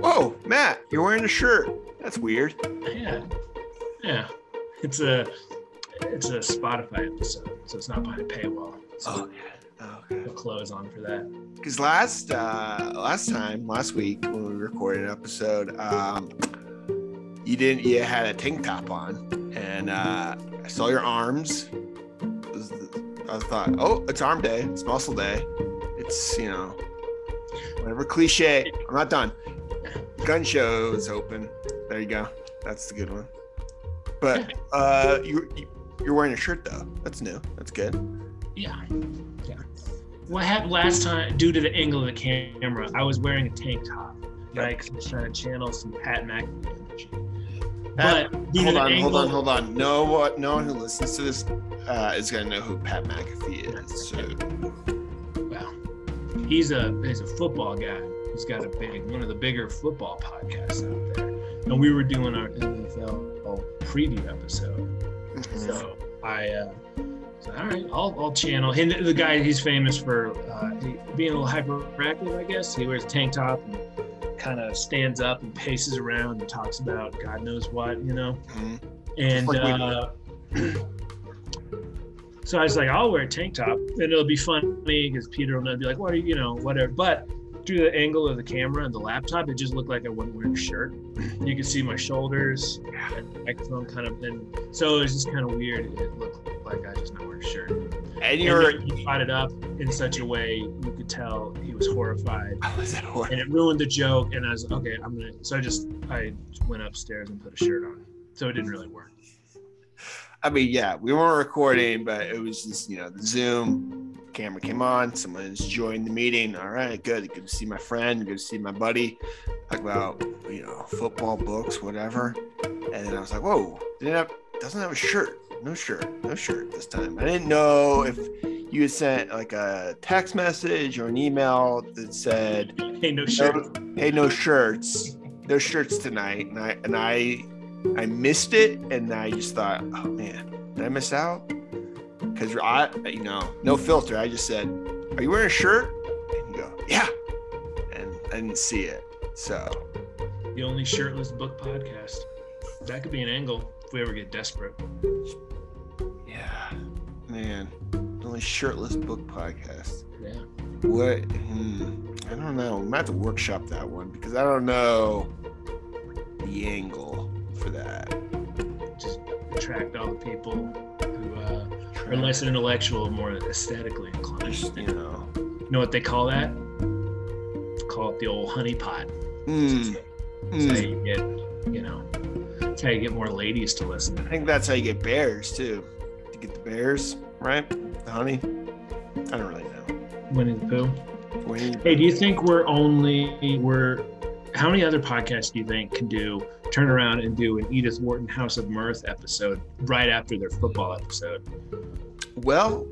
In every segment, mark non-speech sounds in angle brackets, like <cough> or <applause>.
Whoa, Matt, you're wearing a shirt. That's weird. Yeah, yeah. It's a it's a Spotify episode, so it's not behind a paywall. So Oh, yeah. Oh, okay. clothes on for that. Because last uh, last time, last week when we recorded an episode, um, you didn't. You had a tank top on, and uh, I saw your arms. Was I thought, oh, it's arm day. It's muscle day. It's you know, whatever cliche. I'm not done. Gun show is open. There you go. That's the good one. But uh, you you- you're wearing a shirt though. That's new. That's good. Yeah, yeah. What happened last time? Due to the angle of the camera, I was wearing a tank top, right? Because I was trying to channel some Pat McAfee energy. But hold on, hold on, hold on. No, what? No one who listens to this uh, is gonna know who Pat McAfee is. So, Well, he's a he's a football guy. He's got a big one of the bigger football podcasts out there. And we were doing our NFL preview episode. So I uh so, all right, I'll, I'll channel him. The guy he's famous for uh, being a little hyperactive, I guess. He wears a tank top and kind of stands up and paces around and talks about God knows what, you know. Mhm. And like uh, <clears throat> so I was like, I'll wear a tank top, and it'll be funny because Peter will be like, "What are you, you know, whatever." But through the angle of the camera and the laptop, it just looked like I wasn't wearing a shirt. You could see my shoulders and the microphone kind of, and so it was just kind of weird. It looked like I just not wearing a shirt. and And you're. then he it up in such a way you could tell he was horrified, <laughs> was and it ruined the joke. And I was okay. I'm gonna. So I just I went upstairs and put a shirt on. So it didn't really work. I mean, yeah, we weren't recording, but it was just you know the Zoom camera came on. Someone's joined the meeting. All right, good. Good to see my friend. Good to see my buddy. Talk about you know football books, whatever. And then I was like, whoa, didn't have doesn't have a shirt. No shirt. No shirt this time. I didn't know if you had sent like a text message or an email that said Hey, no shirt. no, hey, no shirts, no shirts tonight, and I and I, I missed it, and I just thought, oh man, did I miss out? Because I, you know, no filter. I just said, are you wearing a shirt? And you go, yeah, and I didn't see it. So The only shirtless book podcast. That could be an angle if we ever get desperate. yeah, man, The only shirtless book podcast. Yeah. What? Hmm, I don't know. I'm gonna have to workshop that one because I don't know the angle for that. Just attract all the people who uh, are less intellectual, more aesthetically inclined. You know. You know what they call that? Call it the old honey pot. Mm, That's how mm. you get, you know, that's how you get more ladies to listen. I think that's how you get bears too. To get the bears, right? The honey. I don't really know. Winnie the Pooh. Winnie- Hey, do you think we're only we're how many other podcasts do you think can do turn around and do an Edith Wharton House of Mirth episode right after their football episode? Well,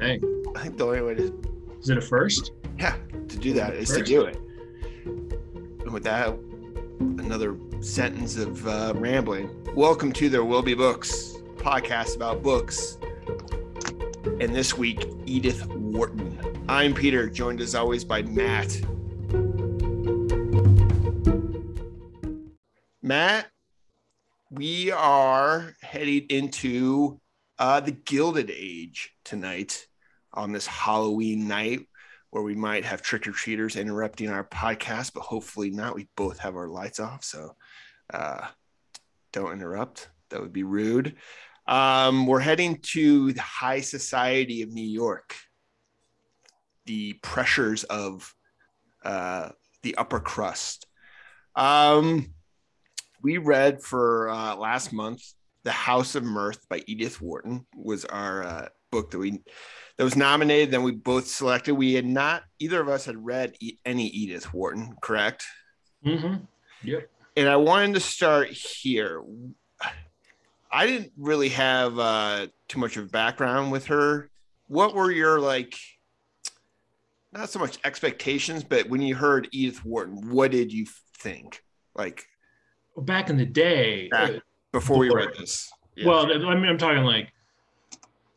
Hey, I think the only way to is it a first? yeah to do that is to do it. And with that, another sentence of uh, rambling. Welcome to There Will Be Books podcast about books. And this week, Edith Wharton. I'm Peter, joined as always by Matt. Matt, we are heading into uh, the Gilded Age tonight on this Halloween night where we might have trick or treaters interrupting our podcast, but hopefully not. We both have our lights off, so uh, don't interrupt. That would be rude. Um, we're heading to the high society of New York, the pressures of uh, the upper crust. Um, we read for uh, last month the House of Mirth by Edith Wharton was our uh, book that we that was nominated. Then we both selected. We had not either of us had read any Edith Wharton, correct? Mm-hmm. Yep. And I wanted to start here. I didn't really have uh, too much of background with her. What were your like? Not so much expectations, but when you heard Edith Wharton, what did you think? Like back in the day, Back- uh, before we read this? Yeah. well, I mean, I'm talking like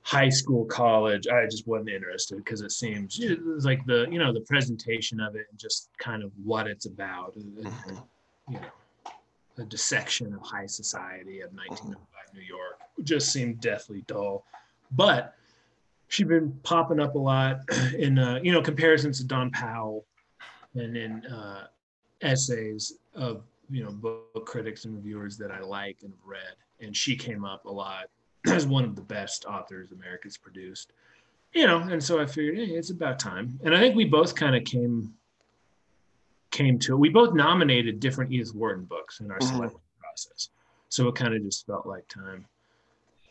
high school, college, I just wasn't interested because it seems it was like the you know the presentation of it and just kind of what it's about. Mm-hmm. You know, the dissection of high society of 1905 New York just seemed deathly dull. But she'd been popping up a lot <clears throat> in uh, you know comparisons to Dawn Powell and in uh, essays of you know book critics and reviewers that I like and have read, and she came up a lot <clears throat> as one of the best authors America's produced. You know, and so I figured, hey, it's about time. And I think we both kind of came came to it. We both nominated different Edith Wharton books in our mm-hmm. selection process, so it kind of just felt like time.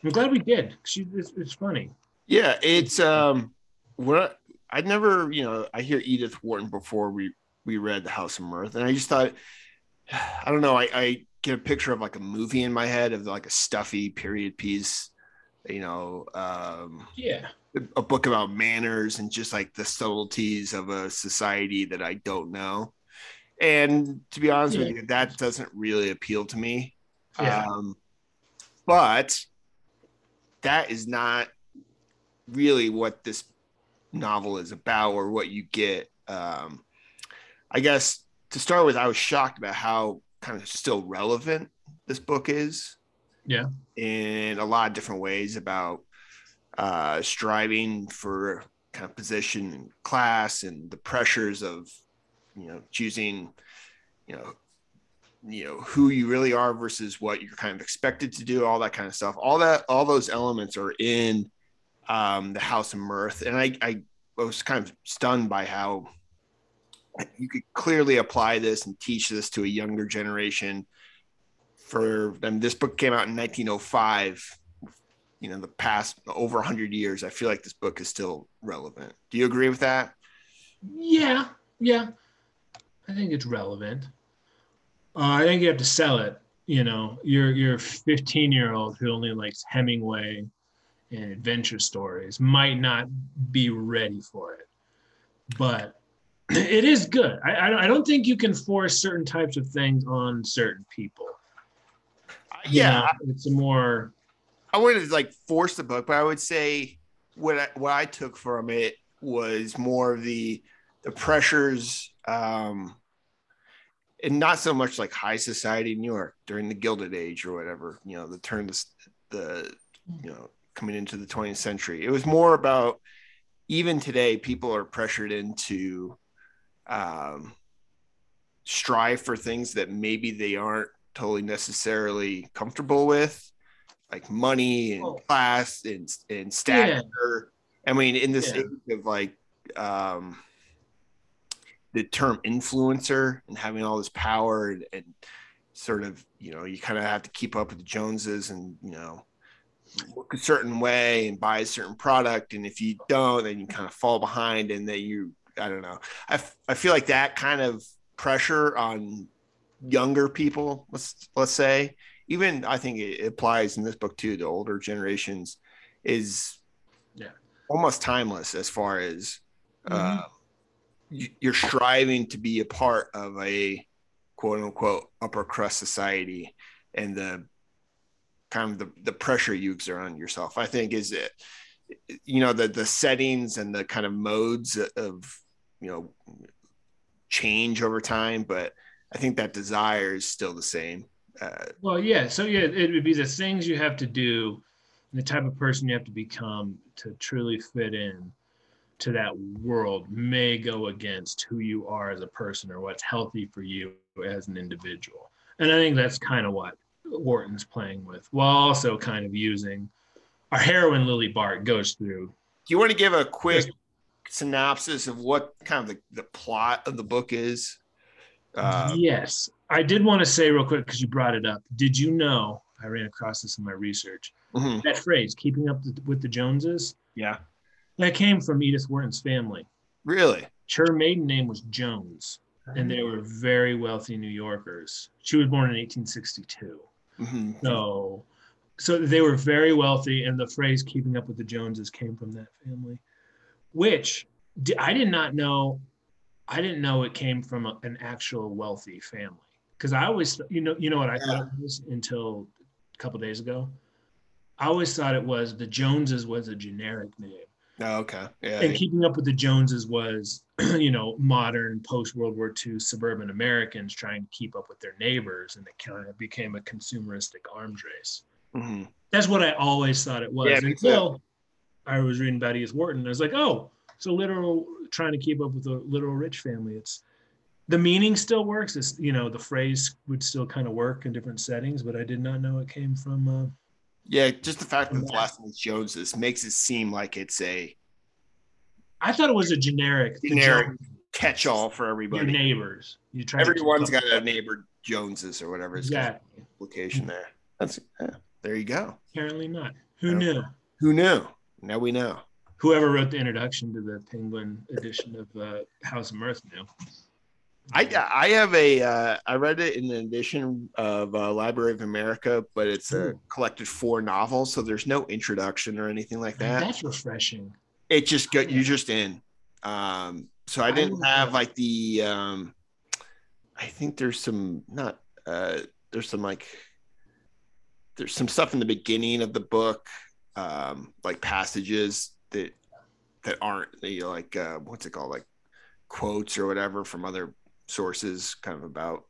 I'm glad we did. She, it's, it's funny. Yeah, it's um, what I'd never, you know, I hear Edith Wharton before we we read The House of Mirth, and I just thought, I don't know, I, I get a picture of like a movie in my head of like a stuffy period piece, you know, um, yeah, a book about manners and just like the subtleties of a society that I don't know. And to be honest yeah. with you, that doesn't really appeal to me. Yeah. Um, but that is not really what this novel is about or what you get. Um, I guess to start with, I was shocked about how kind of still relevant this book is. Yeah. In a lot of different ways about uh, striving for kind of position and class and the pressures of, you know, choosing, you know, you know who you really are versus what you're kind of expected to do all that kind of stuff all that all those elements are in um, the House of Mirth, and I, I was kind of stunned by how you could clearly apply this and teach this to a younger generation. For them, this book came out in 1905. You know, the past over 100 years, I feel like this book is still relevant. Do you agree with that? Yeah, yeah. I think it's relevant. Uh, I think you have to sell it. You know, you're you're a 15 year old who only likes Hemingway and adventure stories might not be ready for it, but it is good. I, I don't think you can force certain types of things on certain people. yeah, know, it's a more. I wouldn't like force the book, but I would say what I, what I took from it was more of the the pressures, um, and not so much like high society in New York during the Gilded Age or whatever. You know, the turn the the you know coming into the 20th century. It was more about even today, people are pressured into um, strive for things that maybe they aren't totally necessarily comfortable with, like money and oh. class and, and stature. Yeah. I mean, in this yeah. age of like um, the term influencer and having all this power and, and sort of, you know, you kind of have to keep up with the Joneses and, you know, look a certain way and buy a certain product and if you don't then you kind of fall behind and then you i don't know. I, f- I feel like that kind of pressure on younger people let's let's say even i think it applies in this book too to older generations is yeah. almost timeless as far as mm-hmm. uh, you're striving to be a part of a quote unquote upper crust society and the kind of the, the pressure you exert on yourself. I think is it you know the the settings and the kind of modes of you know change over time but i think that desire is still the same. Uh, well yeah so yeah it would be the things you have to do the type of person you have to become to truly fit in to that world may go against who you are as a person or what's healthy for you as an individual. And i think that's kind of what Wharton's playing with, while also kind of using our heroine Lily Bart goes through. Do you want to give a quick synopsis of what kind of the, the plot of the book is? Uh, yes, I did want to say real quick because you brought it up. Did you know? I ran across this in my research. Mm-hmm. That phrase, "keeping up with the Joneses," yeah, that came from Edith Wharton's family. Really? Her maiden name was Jones, and they were very wealthy New Yorkers. She was born in 1862. Mm-hmm. So, so they were very wealthy, and the phrase "keeping up with the Joneses" came from that family, which I did not know. I didn't know it came from a, an actual wealthy family because I always, you know, you know what I yeah. thought it was until a couple days ago. I always thought it was the Joneses was a generic name. Oh, okay. Yeah. and keeping up with the Joneses was, <clears throat> you know, modern post World War II suburban Americans trying to keep up with their neighbors, and it kind of became a consumeristic arms race. Mhm. That's what I always thought it was Yeah, me too. until I was reading about Edith Wharton. I was like, oh, so literal trying to keep up with a literal rich family. It's the meaning still works. It's you know the phrase would still kind of work in different settings, but I did not know it came from. Uh, Yeah, just the fact that the last name is Joneses makes it seem like it's a I thought it was a generic. Generic Jones- catch-all for Your everybody. neighbors. You try. Everyone's got a neighbor Joneses or whatever his Exactly. location there. That's yeah, there you go. Apparently not. Who knew? Who knew? Now we know. Whoever wrote the introduction to the Penguin edition of uh, House of Mirth knew. I I have a uh, I read it in an edition of uh, Library of America, but it's a Ooh. collected four novels, so there's no introduction or anything like that. That's refreshing. it just got you're just in. Um, so I didn't have like the um, I think there's some not uh, there's some like there's some stuff in the beginning of the book, um, like passages that that aren't you know, like uh, what's it called like quotes or whatever from other sources, kind of about.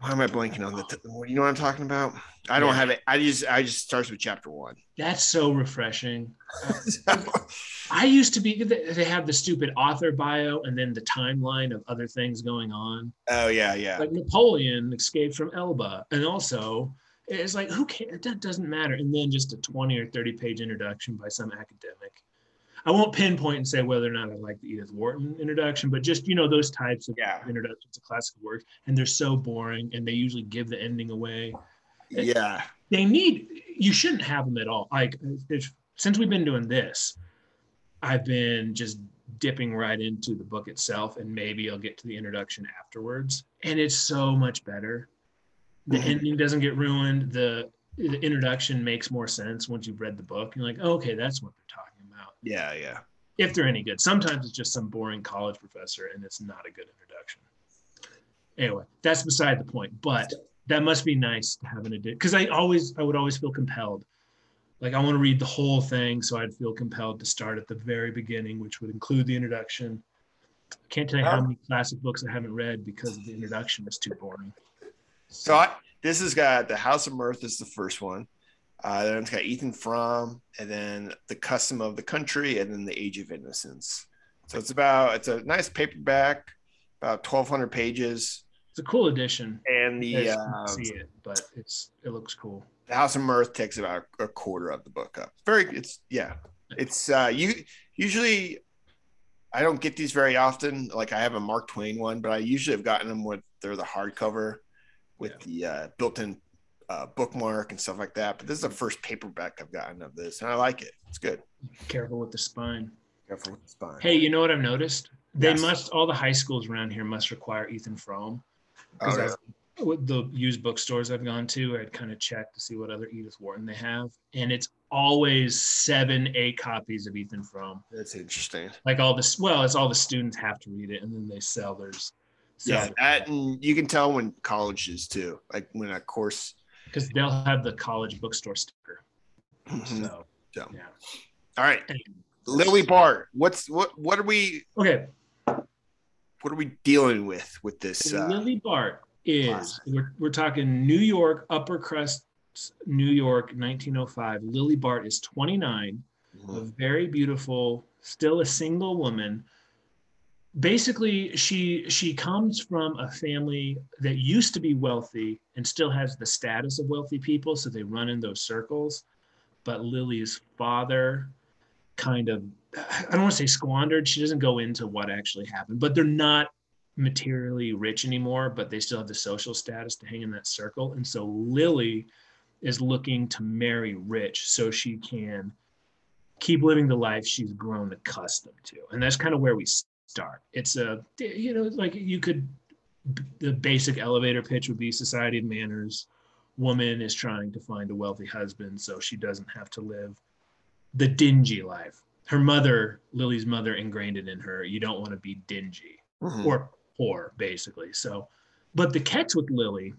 Why am I blanking on the? T- you know what I'm talking about? I don't Yeah. have it. I just I just starts with chapter one. That's so refreshing. <laughs> I used to be. they they have the stupid author bio and then the timeline of other things going on. oh yeah, yeah. Like Napoleon escaped from Elba, and also it's like who cares? That doesn't matter. And then just a twenty or thirty page introduction by some academic. I won't pinpoint and say whether or not I like the Edith Wharton introduction, but just you know those types of Yeah. introductions to classical works, and they're so boring, and they usually give the ending away. Yeah. They need you shouldn't have them at all. Like if, since we've been doing this, I've been just dipping right into the book itself, and maybe I'll get to the introduction afterwards, and it's so much better. The Mhm. ending doesn't get ruined. The the introduction makes more sense once you've read the book. You're like, oh, okay, that's what they're talking about Yeah, yeah. if they're any good. Sometimes it's just some boring college professor and it's not a good introduction. Anyway, that's beside the point. But that must be nice to have an edition because I always I would always feel compelled. Like I want to read the whole thing, so I'd feel compelled to start at the very beginning, which would include the introduction. I can't tell you how many classic books I haven't read because the introduction was too boring. So I, this has got the House of Mirth is the first one. Uh, then it's got Ethan Frome, and then the Custom of the Country, and then the Age of Innocence. So it's about it's a nice paperback, about twelve hundred pages, It's a cool edition. and the uh, see it, but it's it looks cool. the House of Mirth takes about a quarter of the book up. Very, it's yeah, it's uh, you usually. I don't get these very often. Like I have a Mark Twain one, but I usually have gotten them with they're the hardcover with the uh, built-in uh, bookmark and stuff like that. But this is the first paperback I've gotten of this, and I like it. It's good. Careful with the spine. Careful with the spine. Hey, you know what I've noticed? They Yes. must all the high schools around here must require Ethan Frome. Oh, Because yeah. with the used bookstores I've gone to, I'd kind of check to see what other Edith Wharton they have, and it's always seven, eight copies of Ethan Frome. that's interesting. Like all this, well, it's all the students have to read it, and then they sell theirs. Yeah, that and you can tell when colleges too, like when a course. because they'll have the college bookstore sticker. Mhm. So So, yeah. all right. Lily Bart. What's what? What are we? Okay, What are we dealing with with this? Uh, Lily Bart is we're, we're talking New York upper crust, New York, 1905. Lily Bart is 29, a mhm. very beautiful, still a single woman. Basically, she she comes from a family that used to be wealthy and still has the status of wealthy people, so they run in those circles. But Lily's father kind of I don't want to say squandered. She doesn't go into what actually happened, but they're not materially rich anymore, but they still have the social status to hang in that circle. And so Lily is looking to marry rich so she can keep living the life she's grown accustomed to. And that's kind of where we start. It's a, you know, like you could, the basic elevator pitch would be society of manners. Woman is trying to find a wealthy husband so she doesn't have to live the dingy life. Her mother, Lily's mother, ingrained it in her. You don't want to be dingy Mhm. or poor, basically. So, but the catch with Lily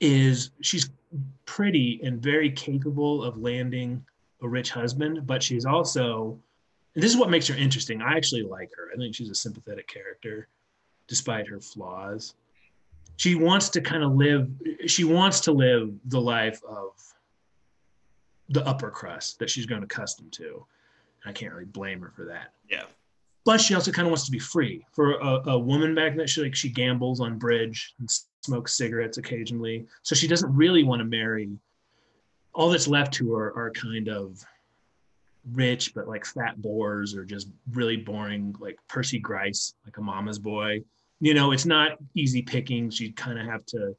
is she's pretty and very capable of landing a rich husband, but she's also this is what makes her interesting. I actually like her. I think she's a sympathetic character despite her flaws. She wants to kind of live she wants to live the life of the upper crust that she's grown accustomed to. I can't really blame her for that. Yeah. But she also kind of wants to be free. For a, a woman back then, she like she gambles on bridge and smokes cigarettes occasionally. So she doesn't really want to marry. All that's left to her are kind of rich but like fat bores or just really boring like Percy Gryce, like a mama's boy. You know, it's not easy pickings. You kind of have to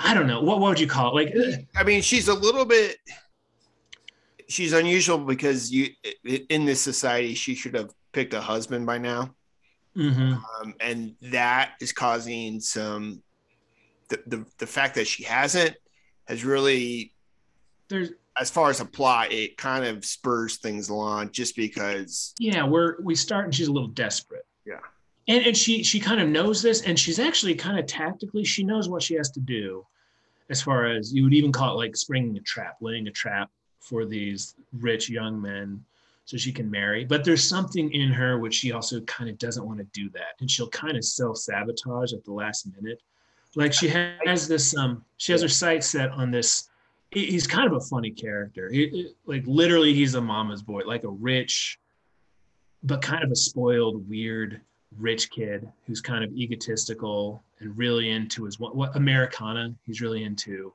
I don't know. What, what would you call it? Like I mean, she's a little bit she's unusual because you in this society she should have picked a husband by now. Mm-hmm. Um, and that is causing some the, the the fact that she hasn't has really there's as far as a plot, it kind of spurs things along just because. Yeah, we're we start and she's a little desperate. Yeah. And and she she kind of knows this, and she's actually kind of tactically she knows what she has to do, as far as you would even call it like springing a trap, laying a trap for these rich young men, so she can marry. But there's something in her which she also kind of doesn't want to do that, and she'll kind of self sabotage at the last minute. Like she has this um she has her sights set on this he's kind of a funny character. Like literally, he's a mama's boy, like a rich, but kind of a spoiled, weird, rich kid who's kind of egotistical and really into his what, what Americana. He's really into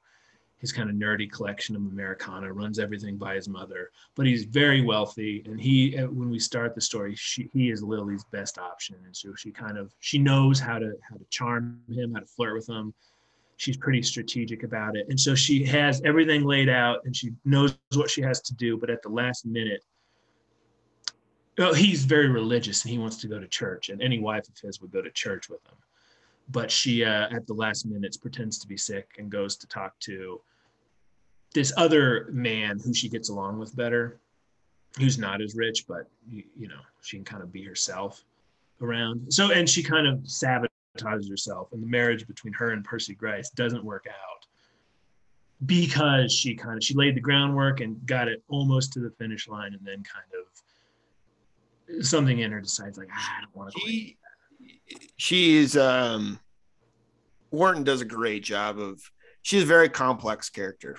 his kind of nerdy collection of Americana. Runs everything by his mother, but he's very wealthy. And he, uh, when we start the story, she, he is Lily's best option, and so she kind of she knows how to how to charm him, how to flirt with him she's pretty strategic about it. And so she has everything laid out and she knows what she has to do. But at the last minute, well, he's very religious and he wants to go to church, and any wife of his would go to church with him. But she, uh, at the last minute, pretends to be sick and goes to talk to this other man who she gets along with better, who's not as rich, but you, know she can kind of be herself around. So, and she kind of sabotages sabotages herself, and the marriage between her and Percy Gryce doesn't work out because she kind of she laid the groundwork and got it almost to the finish line, and then kind of something in her decides like ah, I don't want to. She, she's um, Wharton does a great job of. She's a very complex character.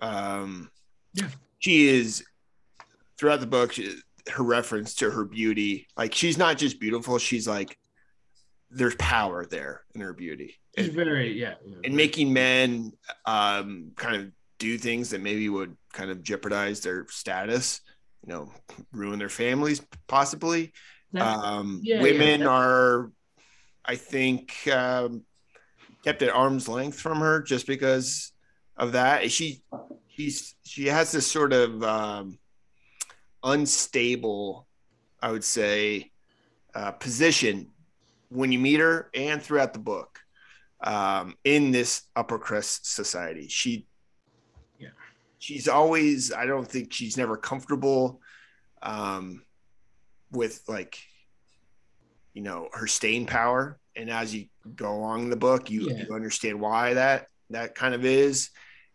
Um, yeah, she is throughout the book. She, her reference to her beauty, like she's not just beautiful; she's like there's power there in her beauty. It's and, very yeah, yeah and making men um, kind of do things that maybe would kind of jeopardize their status, you know, ruin their families possibly. um, yeah, women yeah, are, I think, um, kept at arm's length from her just because of that. She, she's she has this sort of um, unstable, I would say, uh, position when you meet her and throughout the book um, in this upper crust society. She, yeah, she's always. I don't think she's never comfortable um, with like, you know, her staying power. And as you go along the book, you, yeah. you understand why that that kind of is.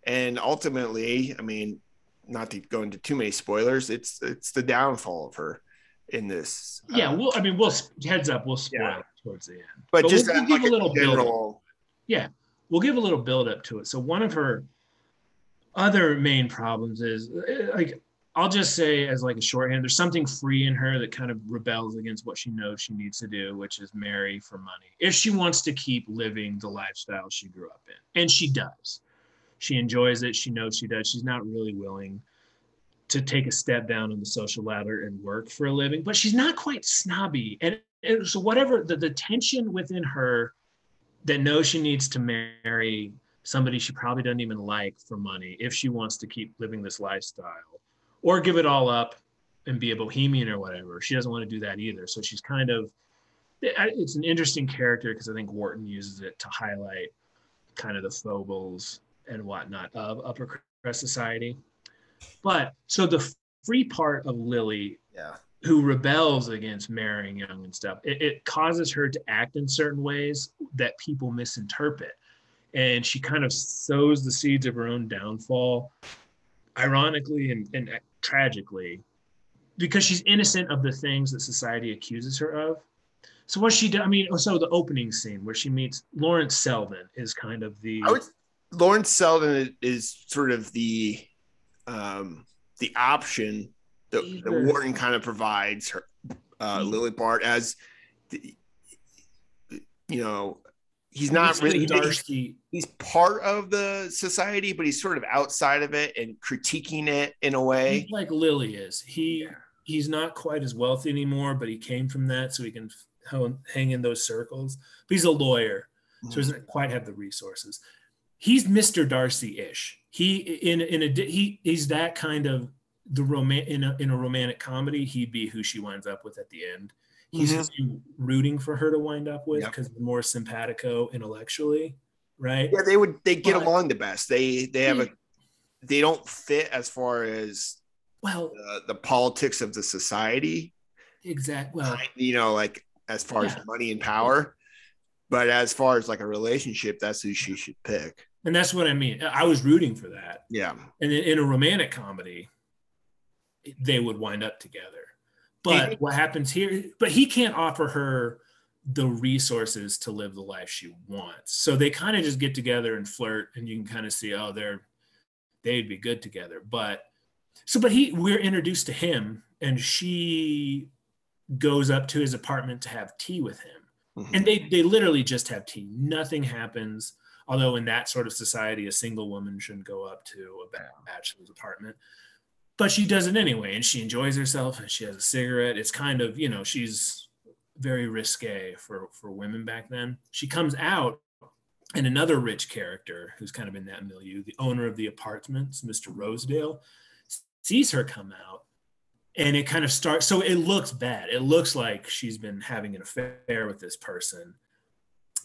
And ultimately, I mean, not to go into too many spoilers, it's it's the downfall of her in this. Yeah, uh, well, I mean, we'll heads up, we'll spoil yeah. Towards the end, but, but just we'll, we'll give like a little general. Yeah, we'll give a little build up to it. So one of her other main problems is eh, like I'll just say as like a shorthand, there's something free in her that kind of rebels against what she knows she needs to do, which is marry for money. If she wants to keep living the lifestyle she grew up in, and she does, she enjoys it. She knows she does. She's not really willing to take a step down on the social ladder and work for a living, but she's not quite snobby. And, and so whatever the, the tension within her that knows she needs to marry somebody she probably doesn't even like for money if she wants to keep living this lifestyle or give it all up and be a bohemian or whatever. She doesn't want to do that either. So she's kind of it's an interesting character because I think Wharton uses it to highlight kind of the foibles and whatnot of upper crust society. But so the free part of Lily, yeah, who rebels against marrying young and stuff, it, it causes her to act in certain ways that people misinterpret. and she kind of sows the seeds of her own downfall, ironically and, and tragically, because she's innocent of the things that society accuses her of. So what she did, I mean, so the opening scene where she meets Lawrence Selden is kind of the. Would, Lawrence Selden is sort of the, um, the option that, that Wharton kind of provides her, uh, Lily Bart as, the, you know, he's not really Darcy. He's, part of the society, but he's sort of outside of it and critiquing it in a way. He's like Lily is. He yeah. he's not quite as wealthy anymore, but he came from that, so he can hang in those circles. But he's a lawyer, so he doesn't quite have the resources. He's Mr. Darcy-ish. He in in a he he's that kind of the roman in a in a romantic comedy. He'd be who she winds up with at the end he's mm-hmm. rooting for her to wind up with because yep. more simpatico intellectually, right? Yeah, they would they get but, along the best. They they have a they don't fit as far as well the, the politics of the society. Exactly. Well, you know, like as far yeah. as money and power, but as far as like a relationship, that's who she should pick. And that's what I mean. I was rooting for that. Yeah. And in, in a romantic comedy, they would wind up together. But what happens here? But he can't offer her the resources to live the life she wants. So they kind of just get together and flirt, and you can kind of see, oh, they're they'd be good together. But so, but he, we're introduced to him, and she goes up to his apartment to have tea with him, mm-hmm. and they they literally just have tea. Nothing happens. Although in that sort of society, a single woman shouldn't go up to a bachelor's apartment but she does it anyway and she enjoys herself and she has a cigarette. It's kind of you know she's very risque for for women back then. She comes out and another rich character who's kind of in that milieu the owner of the apartments mr rosedale sees her come out and it kind of starts so it looks bad. It looks like she's been having an affair with this person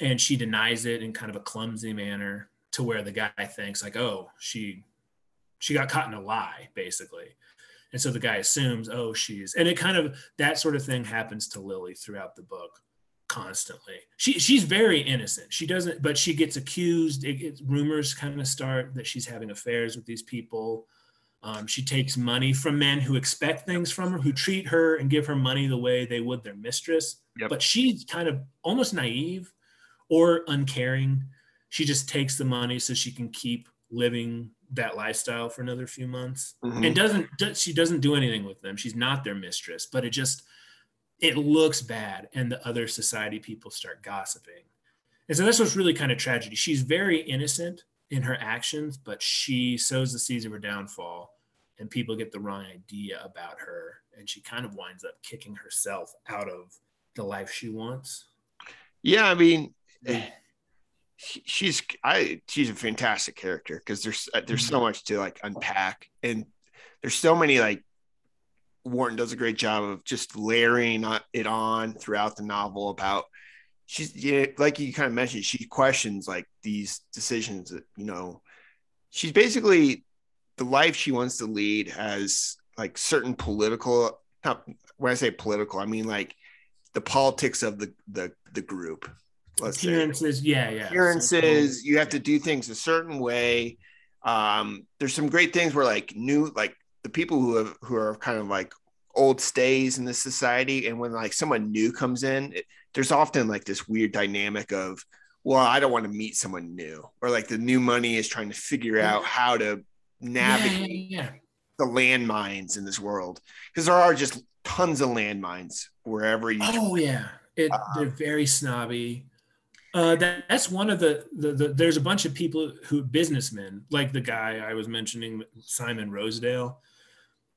and she denies it in kind of a clumsy manner to where the guy thinks like oh she she got caught in a lie basically. And so the guy assumes oh she's and it kind of that sort of thing happens to lily throughout the book constantly. She she's very innocent. She doesn't but she gets accused. It, it, rumors kind of start that she's having affairs with these people. Um, she takes money from men who expect things from her who treat her and give her money the way they would their mistress. Yep. but she's kind of almost naive or uncaring. She just takes the money so she can keep living that lifestyle for another few months. Mm-hmm. and doesn't she doesn't do anything with them. She's not their mistress but it just it looks bad. And the other society people start gossiping. And so that's what's really kind of tragedy. She's very innocent in her actions but she sows the seeds of her downfall and people get the wrong idea about her. And she kind of winds up kicking herself out of the life she wants. Yeah i mean she's I she's a fantastic character because there's uh, there's so mm-hmm. much to like unpack and there's so many like Wharton does a great job of just layering it on throughout the novel about she's yeah, like you kind of mentioned she questions like these decisions that you know she's basically the life she wants to lead has like certain political not, when I say political I mean like the politics of the the the group appearances, say. yeah, yeah. Appearances, you have to do things a certain way. Um, there's some great things where like new, like the people who have who are kind of like old stays in the society, and when like someone new comes in, it, there's often like this weird dynamic of, well, I don't want to meet someone new, or like the new money is trying to figure out how to navigate yeah, yeah, yeah. the landmines in this world because there are just tons of landmines wherever you. Oh yeah, it, uh, they're very snobby. Uh, that, that's one of the, the, the, there's a bunch of people who businessmen like the guy I was mentioning, Simon Rosedale,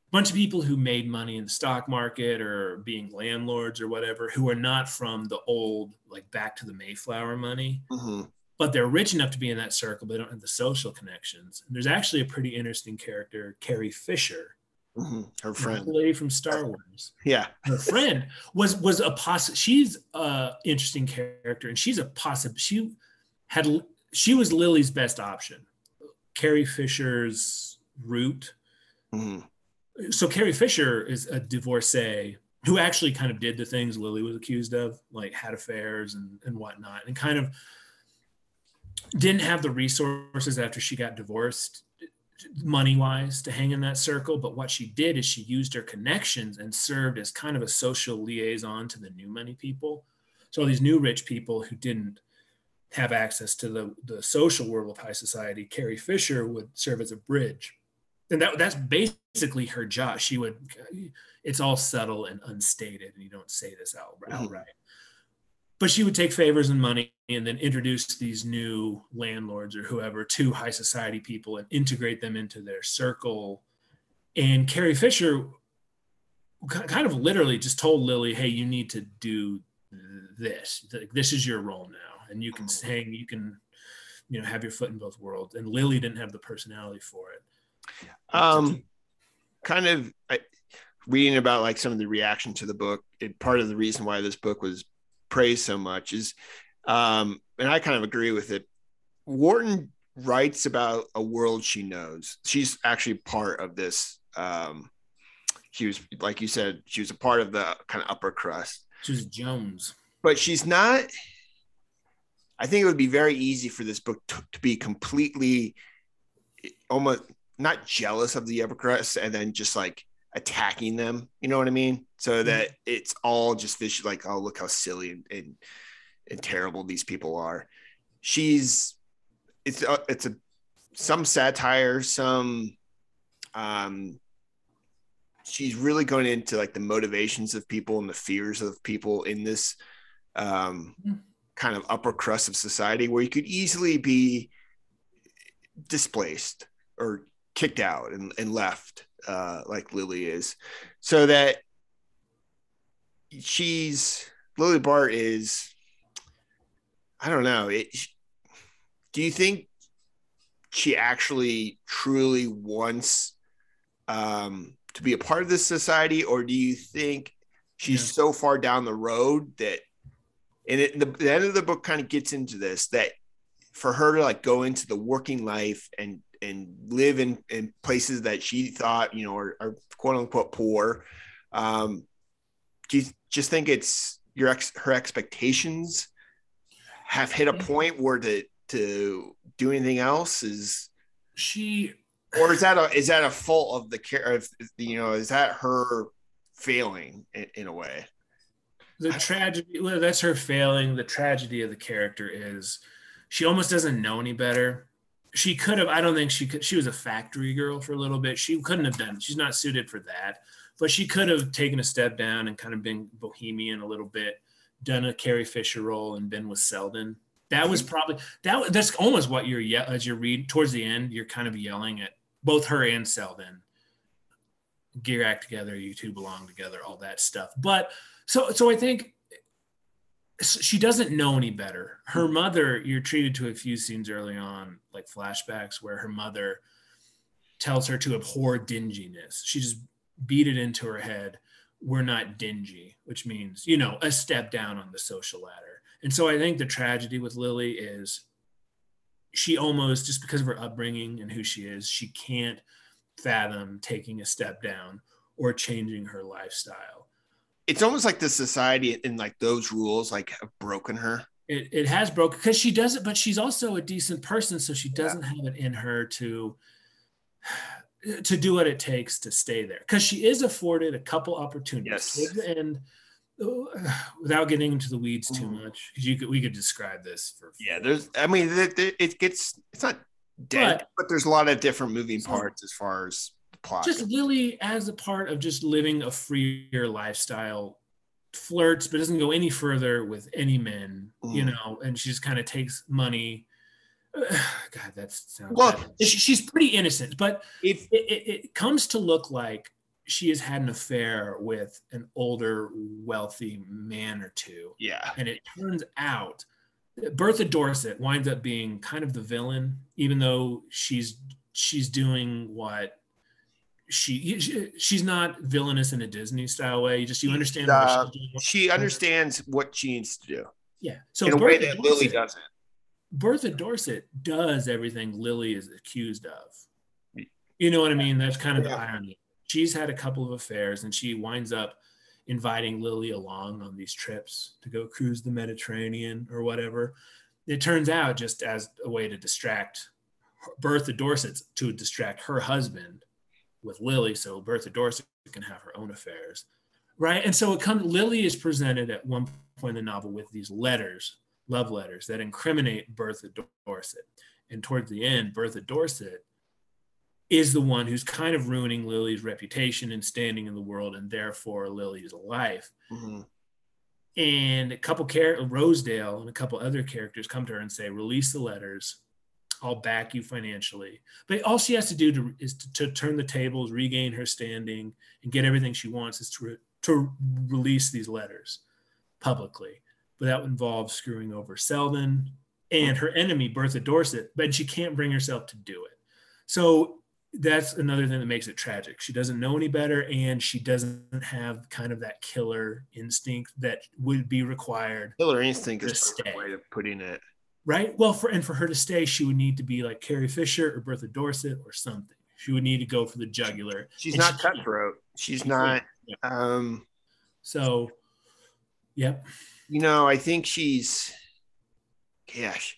a bunch of people who made money in the stock market or being landlords or whatever, who are not from the old, like back to the Mayflower money, mm-hmm. but they're rich enough to be in that circle, but they don't have the social connections. And there's actually a pretty interesting character, Carrie Fisher, Mm-hmm. Her friend, lady from Star Wars. Yeah, her friend was was a poss. She's a interesting character, and she's a possible. She had she was Lily's best option. Carrie Fisher's route. Mm-hmm. So Carrie Fisher is a divorcee who actually kind of did the things Lily was accused of, like had affairs and and whatnot, and kind of didn't have the resources after she got divorced money wise to hang in that circle but what she did is she used her connections and served as kind of a social liaison to the new money people. So these new rich people who didn't have access to the, the social world of high society carrie fisher would serve as a bridge. And that, that's basically her job. She would it's all subtle and unstated and you don't say this out, mm-hmm. Outright but she would take favors and money and then introduce these new landlords or whoever to high society people and integrate them into their circle. And Carrie Fisher kind of literally just told Lily, "Hey, you need to do this. This is your role now, and you can hang. You can, you know, have your foot in both worlds." And Lily didn't have the personality for it. Um, kind of I, reading about like some of the reaction to the book. It, part of the reason why this book was praise so much is, um, and I kind of agree with it. Wharton writes about a world she knows. She's actually part of this. Um, she was, like you said, she was a part of the kind of upper crust. She was Jones, but she's not. I think it would be very easy for this book to, to be completely, almost not jealous of the upper crust, and then just like attacking them. You know what I mean? So mm-hmm. that it's all just this like, oh, look how silly and, and, and terrible these people are. She's it's a, it's a some satire, some um she's really going into like the motivations of people and the fears of people in this um mm. kind of upper crust of society where you could easily be displaced or kicked out and, and left uh, like Lily is, so that she's Lily Bart is. I don't know. It, do you think she actually truly wants um, to be a part of this society, or do you think she's yeah. so far down the road that? And it, the, the end of the book kind of gets into this that for her to like go into the working life and and live in, in places that she thought, you know, are, are quote unquote poor. Um, do you just think it's your ex her expectations have hit a point where to to do anything else? Is she or is that a is that a fault of the care of you know is that her failing in, in a way? The tragedy well, that's her failing. The tragedy of the character is she almost doesn't know any better she could have. I don't think she could. She was a factory girl for a little bit. She couldn't have done. She's not suited for that. But she could have taken a step down and kind of been bohemian a little bit, done a Carrie Fisher role and been with Selden. That was mm-hmm. probably that. That's almost what you're yeah. As you read towards the end, you're kind of yelling at both her and Selden. Gear act together. You two belong together. All that stuff. But so so I think she doesn't know any better. Her hmm. mother, you're treated to a few scenes early on, like flashbacks, where her mother tells her to abhor dinginess. She just beat it into her head. We're not dingy, which means, you know, a step down on the social ladder. And so I think the tragedy with Lily is she almost, just because of her upbringing and who she is, she can't fathom taking a step down or changing her lifestyle it's almost like the society and like those rules like have broken her. It, it has broken because she does it, but she's also a decent person, so she doesn't yeah. have it in her to to do what it takes to stay there because she is afforded a couple opportunities yes. and uh, without getting into the weeds too much because you could we could describe this for yeah there's i mean it, it gets it's not dead but, but, there's a lot of different moving parts as far as plot. Just Lily as a part of just living a freer lifestyle, flirts but doesn't go any further with any men, mm. you know, and she just kind of takes money. <sighs> God, that sounds well. She, she's pretty innocent, but if it, it, it comes to look like she has had an affair with an older, wealthy man or two. Yeah. And it turns out Bertha Dorset winds up being kind of the villain, even though she's she's doing what she, she's not villainous in a Disney style way. You just you understand. Uh, she understands what she needs to do. Yeah. So in a Bertha way that Dorset, Lily doesn't. Bertha Dorset does everything Lily is accused of. You know what I mean? That's kind of yeah. the irony. She's had a couple of affairs, and she winds up inviting Lily along on these trips to go cruise the Mediterranean or whatever. it turns out just as a way to distract Bertha Dorset to distract her husband with Lily, so Bertha Dorset can have her own affairs, right? And so it comes. Lily is presented at one point in the novel with these letters, love letters that incriminate Bertha Dorset, and towards the end, Bertha Dorset is the one who's kind of ruining Lily's reputation and standing in the world, and therefore Lily's life. Mm-hmm. And a couple characters, Rosedale and a couple other characters come to her and say, "Release the letters. I'll back you financially." But all she has to do to, is to, to, turn the tables, regain her standing, and get everything she wants is to re, to release these letters publicly. But that involves screwing over Selden and her enemy Bertha Dorset. But she can't bring herself to do it. So that's another thing that makes it tragic. She doesn't know any better, and she doesn't have kind of that killer instinct that would be required. Killer instinct is a way of putting it. Right. Well, for and for her to stay, she would need to be like Carry Fisher or Bertha Dorset or something. She would need to go for the jugular. She's not she cutthroat. She's not. Yeah. Um, so, yep. You know, I think she's. Gosh.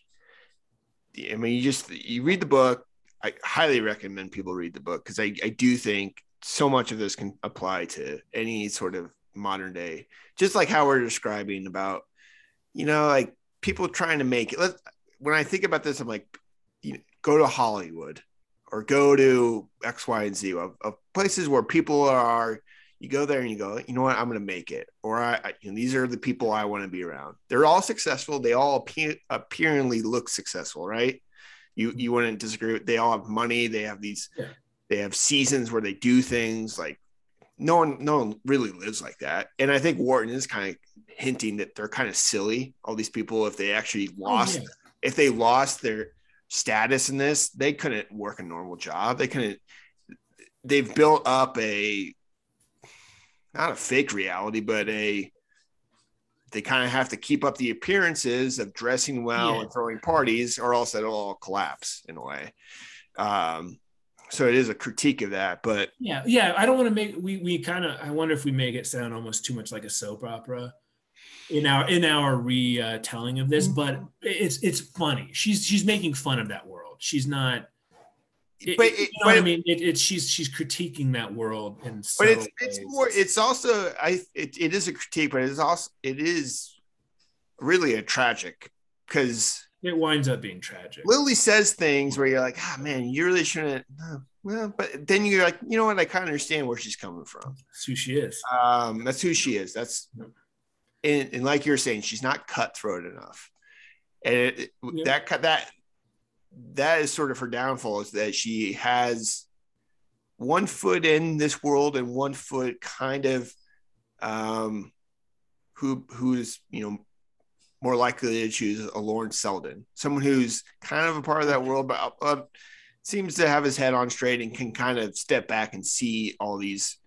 I mean, you just you read the book I highly recommend people read the book because I, I do think so much of this can apply to any sort of modern day, just like how we're describing about, you know, like people trying to make it. When I think about this, I'm like, you know, go to Hollywood or go to X, Y, and Z of, of, places where people are. You go there and you go, you know what, I'm going to make it, or I, I you know, these are the people I want to be around. They're all successful. They all appear, appearingly look successful, right? you you wouldn't disagree. They all have money. They have these. Yeah. They have seasons where they do things like no one no one really lives like that. And I think Wharton is kind of hinting that they're kind of silly. All these people, if they actually oh, lost, oh, yeah. if they lost their status in this, they couldn't work a normal job. They couldn't. They've built up a not a fake reality, but a they kind of have to keep up the appearances of dressing well yeah. and throwing parties, or else it'll all collapse in a way. Um, so it is a critique of that, but yeah, yeah. I don't want to make we we kind of. I wonder if we make it sound almost too much like a soap opera in our in our retelling of this, but it's it's funny. She's she's making fun of that world. She's not it, but it, you know but, what I mean, it, it, she's she's critiquing that world, and but it's it's more. It's also I it, it is a critique, but it's also it is really a tragic because it winds up being tragic. Lily says things where you're like, ah, oh, man, you really shouldn't. well, but then you're like, you know what? I kind of understand where she's coming from. That's who she is. Um, that's who she is. That's and, and like you're saying, she's not cutthroat enough, and it, yep. that that that is sort of her downfall is that she has one foot in this world and one foot kind of um who who's you know more likely to choose a Lawrence Selden, someone who's kind of a part of that world, but uh, seems to have his head on straight and can kind of step back and see all these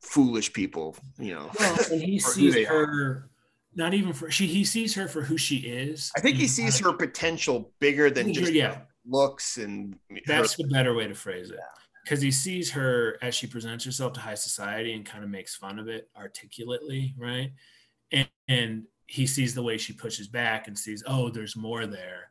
foolish people, you know. Well, <laughs> and he sees her not even for she he sees her for who she is. I think he sees her potential bigger than just yeah. looks and that's her. the better way to phrase it. Because he sees her as she presents herself to high society and kind of makes fun of it articulately, right? And, and he sees the way she pushes back and sees, oh, there's more there.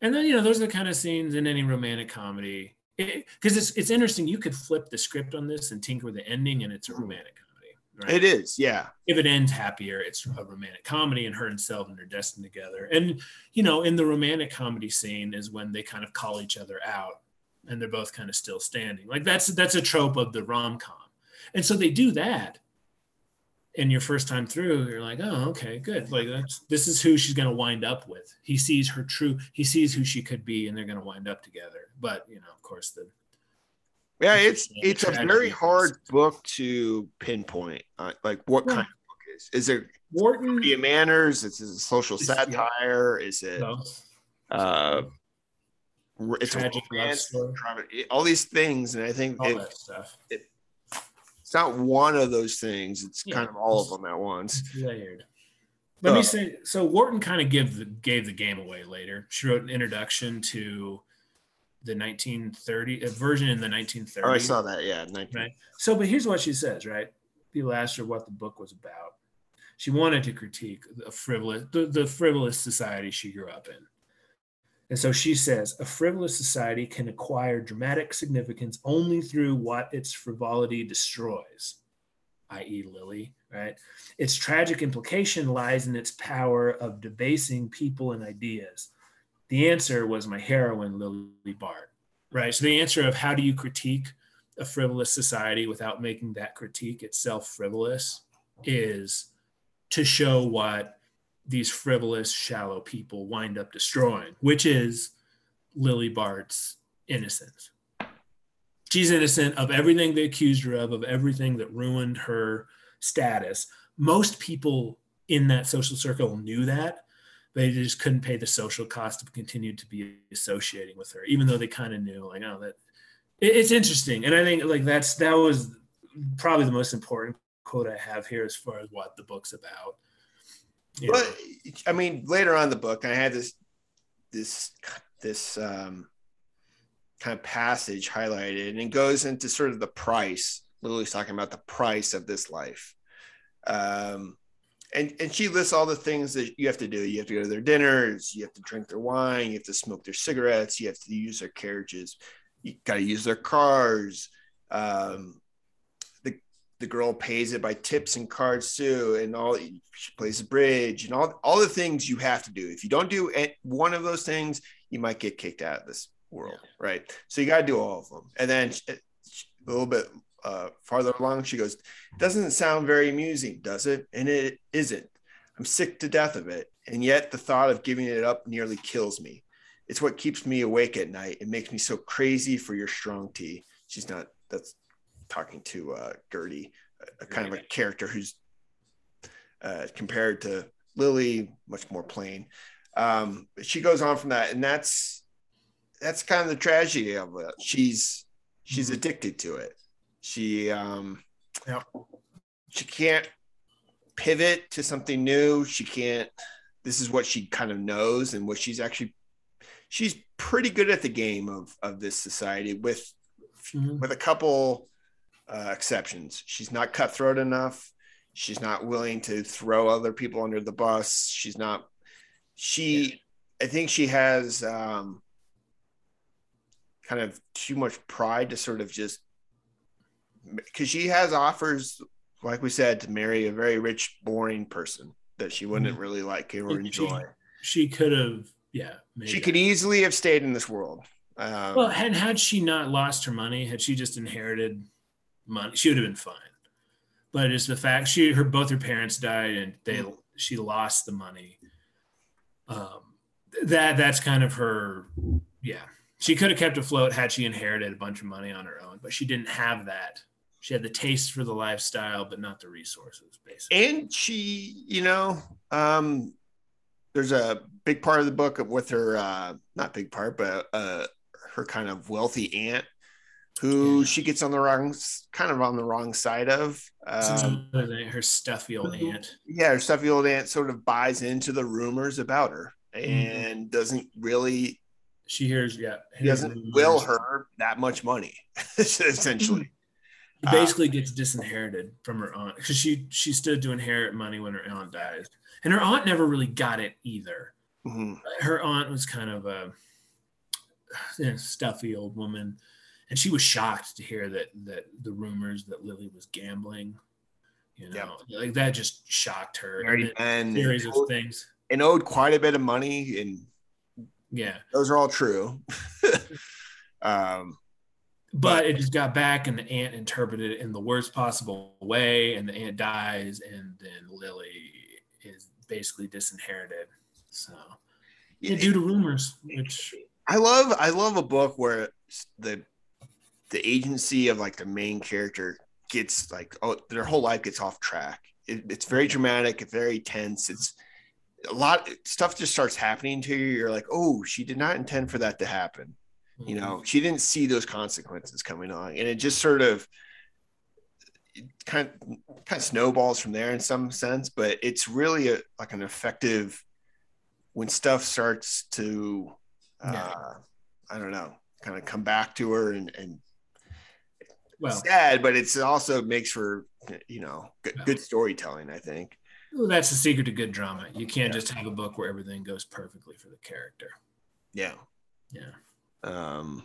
And then you know those are the kind of scenes in any romantic comedy because it, it's it's interesting. You could flip the script on this and tinker with the ending, and it's a romantic comedy. Right? It is, yeah. If it ends happier, it's a romantic comedy, and her and Selden are destined together. And you know, in the romantic comedy scene is when they kind of call each other out, and they're both kind of still standing. Like that's that's a trope of the rom com, and so they do that. And your first time through, you're like, oh, okay, good. Like that's this is who she's gonna wind up with. He sees her true. He sees who she could be, and they're gonna wind up together. But you know, of course, the yeah, it's it's a very hard book to pinpoint. Uh, like what kind of book is? Is it Wharton Manners? Is it a social satire? Is it uh it's tragic romance, all these things, and I think all it, that stuff. It, it's not one of those things. It's yeah, kind of all of them at once. Layered. Let uh, me say so. Wharton kind of gave the gave the game away later. She wrote an introduction to the 1930 a version in the 1930s. Oh, I saw that. Yeah, 19. right. So, but here's what she says. Right, people asked her what the book was about. she wanted to critique the frivolous the, the frivolous society she grew up in. And so she says a frivolous society can acquire dramatic significance only through what its frivolity destroys, i.e., Lily, right? Its tragic implication lies in its power of debasing people and ideas. The answer was my heroine, Lily Bart, right? So the answer of how do you critique a frivolous society without making that critique itself frivolous is to show what these frivolous, shallow people wind up destroying, which is Lily Bart's innocence. She's innocent of everything they accused her of, of everything that ruined her status. Most people in that social circle knew that. They just couldn't pay the social cost of continuing to be associating with her, even though they kind of knew, like, oh, that it's interesting. And I think like that's that was probably the most important quote I have here as far as what the book's about. You but. I mean, later on the book, I had this this this um, kind of passage highlighted, and it goes into sort of the price. Lily's talking about the price of this life. Um, and and she lists all the things that you have to do. You have to go to their dinners, you have to drink their wine, you have to smoke their cigarettes, you have to use their carriages, you got to use their cars. Um, the girl pays it by tips and cards too, and all she plays the bridge and all all the things you have to do. If you don't do one of those things, you might get kicked out of this world, yeah. right? So you got to do all of them. And then a little bit uh, farther along, she goes, "Doesn't sound very amusing, does it?" And it isn't. I'm sick to death of it, and yet the thought of giving it up nearly kills me. It's what keeps me awake at night. It makes me so crazy for your strong tea. She's not. That's talking to uh, Gerty, a, a kind of a character who's uh, compared to Lily, much more plain. Um, she goes on from that, and that's that's kind of the tragedy of it. She's she's mm-hmm. addicted to it. She um, yeah. she can't pivot to something new. She can't. This is what she kind of knows, and what she's actually she's pretty good at the game of of this society with mm-hmm. with a couple uh, exceptions. She's not cutthroat enough. She's not willing to throw other people under the bus. She's not. She, I think she has um, kind of too much pride to sort of just because she has offers, like we said, to marry a very rich, boring person that she wouldn't mm-hmm. really like or enjoy. She, she could have, yeah. She could easily have stayed in this world. Um, well, and had she not lost her money, had she just inherited money. She would have been fine. But it's the fact she her both her parents died and they mm-hmm. she lost the money. Um, that that's kind of her yeah. She could have kept afloat had she inherited a bunch of money on her own, but she didn't have that. She had the taste for the lifestyle, but not the resources, basically. And she, you know, um, there's a big part of the book with her, uh, not big part, but uh, her kind of wealthy aunt who yeah. she gets on the wrong kind of on the wrong side of um, her stuffy old aunt yeah her stuffy old aunt sort of buys into the rumors about her mm-hmm. and mm-hmm. doesn't really she hears yeah he doesn't rumors. will her that much money <laughs> essentially he basically uh, gets disinherited from her aunt because she she stood to inherit money when her aunt dies and her aunt never really got it either mm-hmm. her aunt was kind of a <sighs> you know, stuffy old woman and she was shocked to hear that that the rumors that Lily was gambling, you know, yep. like that just shocked her. And series of things, and owed quite a bit of money, and yeah, those are all true. <laughs> um, but, but it just got back, and the aunt interpreted it in the worst possible way, and the aunt dies, and then Lily is basically disinherited. So, yeah, due to rumors, which I love. I love a book where the the agency of like the main character gets like oh their whole life gets off track. It, it's very dramatic, it's very tense. It's a lot stuff just starts happening to you. You're like, oh, she did not intend for that to happen. Mm-hmm. You know, she didn't see those consequences coming on, and it just sort of kind of kind of snowballs from there in some sense. But it's really a, like an effective when stuff starts to, uh, yeah. I don't know, kind of come back to her and, and well, sad, but it's also makes for you know good, good storytelling. I think. Well, that's the secret to good drama. You can't yeah. just have a book where everything goes perfectly for the character. Yeah. Yeah. Um,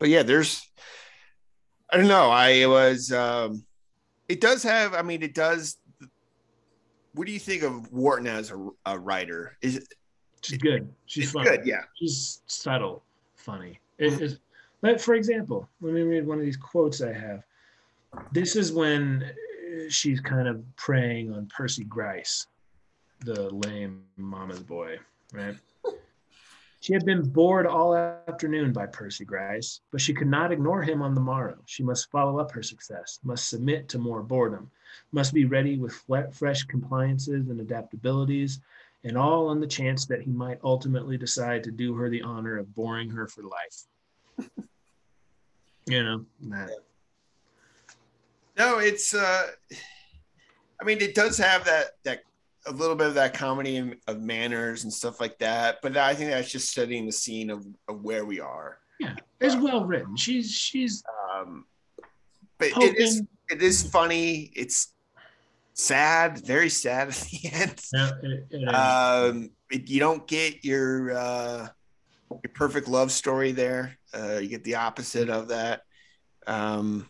but yeah, there's, I don't know. I was, um, it does have, I mean, it does. What do you think of Wharton as a, a writer? Is it, She's good. She's funny. good. Yeah. She's subtle, funny. It like, for example, let me read one of these quotes I have. This is when she's kind of preying on Percy Gryce, the lame mama's boy, right? She had been bored all afternoon by Percy Gryce, but she could not ignore him on the morrow. She must follow up her success, must submit to more boredom, must be ready with fresh compliances and adaptabilities, and all on the chance that he might ultimately decide to do her the honor of boring her for life. You know, that. No, it's uh I mean it does have that that a little bit of that comedy of manners and stuff like that, but I think that's just setting the scene of, of where we are. Yeah, it's uh, well written. She's she's um but it is it is funny. It's sad, very sad at the end. Yeah, it, it um, it, you don't get your uh, your perfect love story there. Uh, you get the opposite of that. Um,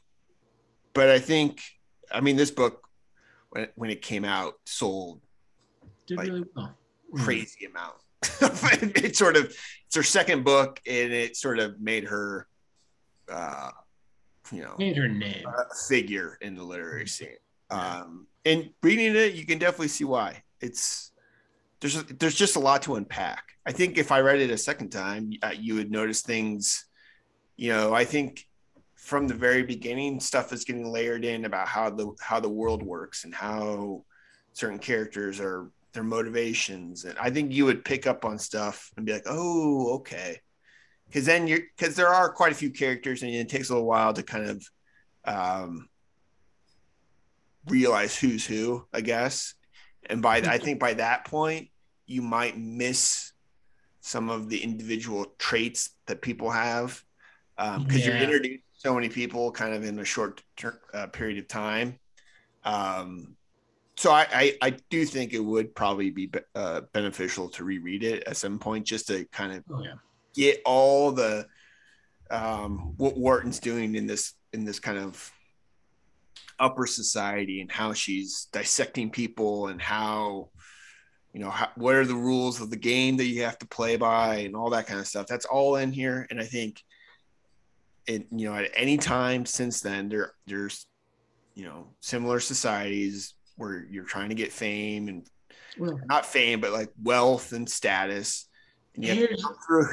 but I think, I mean, this book when when it came out sold did like really well. crazy amount. <laughs> it sort of it's her second book, and it sort of made her, uh, you know, made her name a figure in the literary scene. Um, and reading it, you can definitely see why. It's there's there's just a lot to unpack. I think if I read it a second time, uh, you would notice things. You know, I think from the very beginning, stuff is getting layered in about how the how the world works and how certain characters are their motivations, and I think you would pick up on stuff and be like, "Oh, okay," because then you're because there are quite a few characters, and it takes a little while to kind of um, realize who's who, I guess. And by I think by that point, you might miss some of the individual traits that people have because um, yeah. you're introduced so many people kind of in a short ter- uh, period of time. Um, so I, I, I do think it would probably be uh, beneficial to reread it at some point just to kind of oh, yeah. get all the um, what Wharton's doing in this in this kind of upper society and how she's dissecting people and how you know how, what are the rules of the game that you have to play by and all that kind of stuff that's all in here and i think it you know at any time since then there there's you know similar societies where you're trying to get fame and well, not fame but like wealth and status. And you have to go through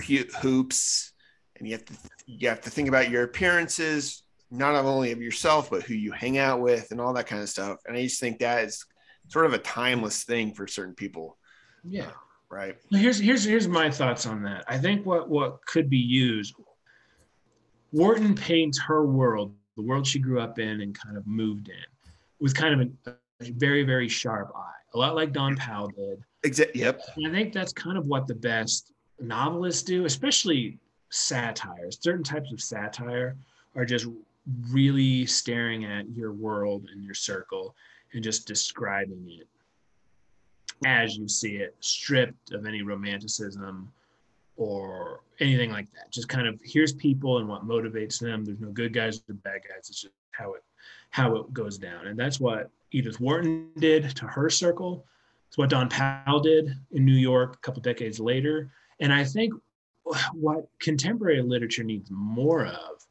hoops and you have to you have to think about your appearances not only of yourself but who you hang out with and all that kind of stuff. And i just think that is sort of a timeless thing for certain people. Yeah. Uh, right here's here's here's my thoughts on that. I think what what could be used wharton paints her world the world she grew up in and kind of moved in with kind of a, a very very sharp eye a lot like Dawn Powell did exactly yep and i think that's kind of what the best novelists do especially satires. certain types of satire are just really staring at your world and your circle and just describing it as you see it, stripped of any romanticism or anything like that. Just kind of here's people and what motivates them. There's no good guys or bad guys. It's just how it how it goes down. And that's what Edith Wharton did to her circle. It's what Dawn Powell did in New York a couple decades later. And I think what contemporary literature needs more of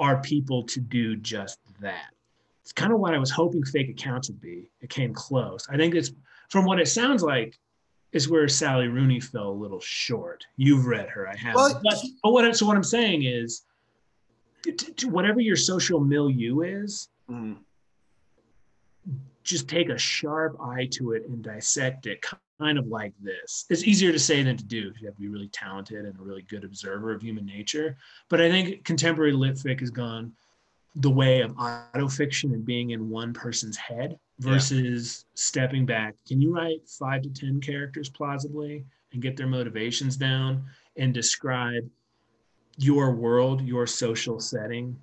are people to do just that. It's kind of what I was hoping fake accounts would be. It came close. I think it's from what it sounds like is where Sally Rooney fell a little short. You've read her, I. Well, but, but what, so what I'm saying is, to, to whatever your social milieu is, mm. just take a sharp eye to it and dissect it, kind of like this. It's easier to say than to do. You have to be really talented and a really good observer of human nature. But I think contemporary lit fic has gone the way of autofiction and being in one person's head versus yeah. stepping back. Can you write five to 10 characters plausibly and get their motivations down and describe your world, your social setting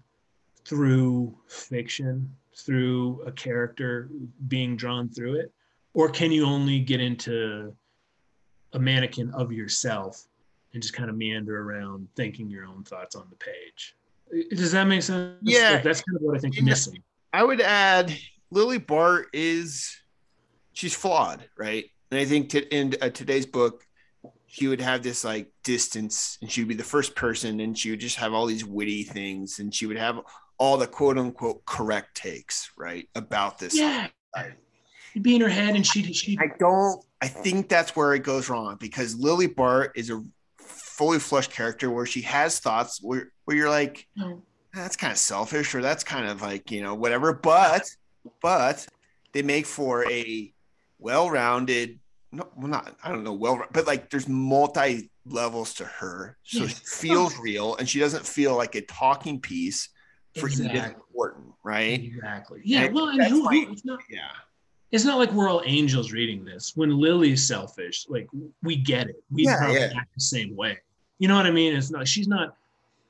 through fiction, through a character being drawn through it? or can you only get into a mannequin of yourself and just kind of meander around thinking your own thoughts on the page does that make sense Yeah. Like, that's kind of what i think missing I would add Lily Bart is she's flawed, right? And I think to, in uh, today's book, she would have this like distance, and she would be the first person, and she would just have all these witty things, and she would have all the quote unquote correct takes, right, about this. yeah It'd be in her head and she'd she'd I don't. I think that's where it goes wrong because Lily Bart is a fully fleshed character where she has thoughts where where you're like, no, that's kind of selfish or that's kind of like you know whatever but but they make for a well-rounded no well not i don't know well but like there's multi levels to her so Yes. she feels real and she doesn't feel like a talking piece for you Exactly. important right exactly yeah And well and who, like- who it's not yeah it's not like we're all angels reading this. When Lily's selfish, like we get it. We Yeah, probably yeah. act the same way. You know what I mean? It's not. She's not.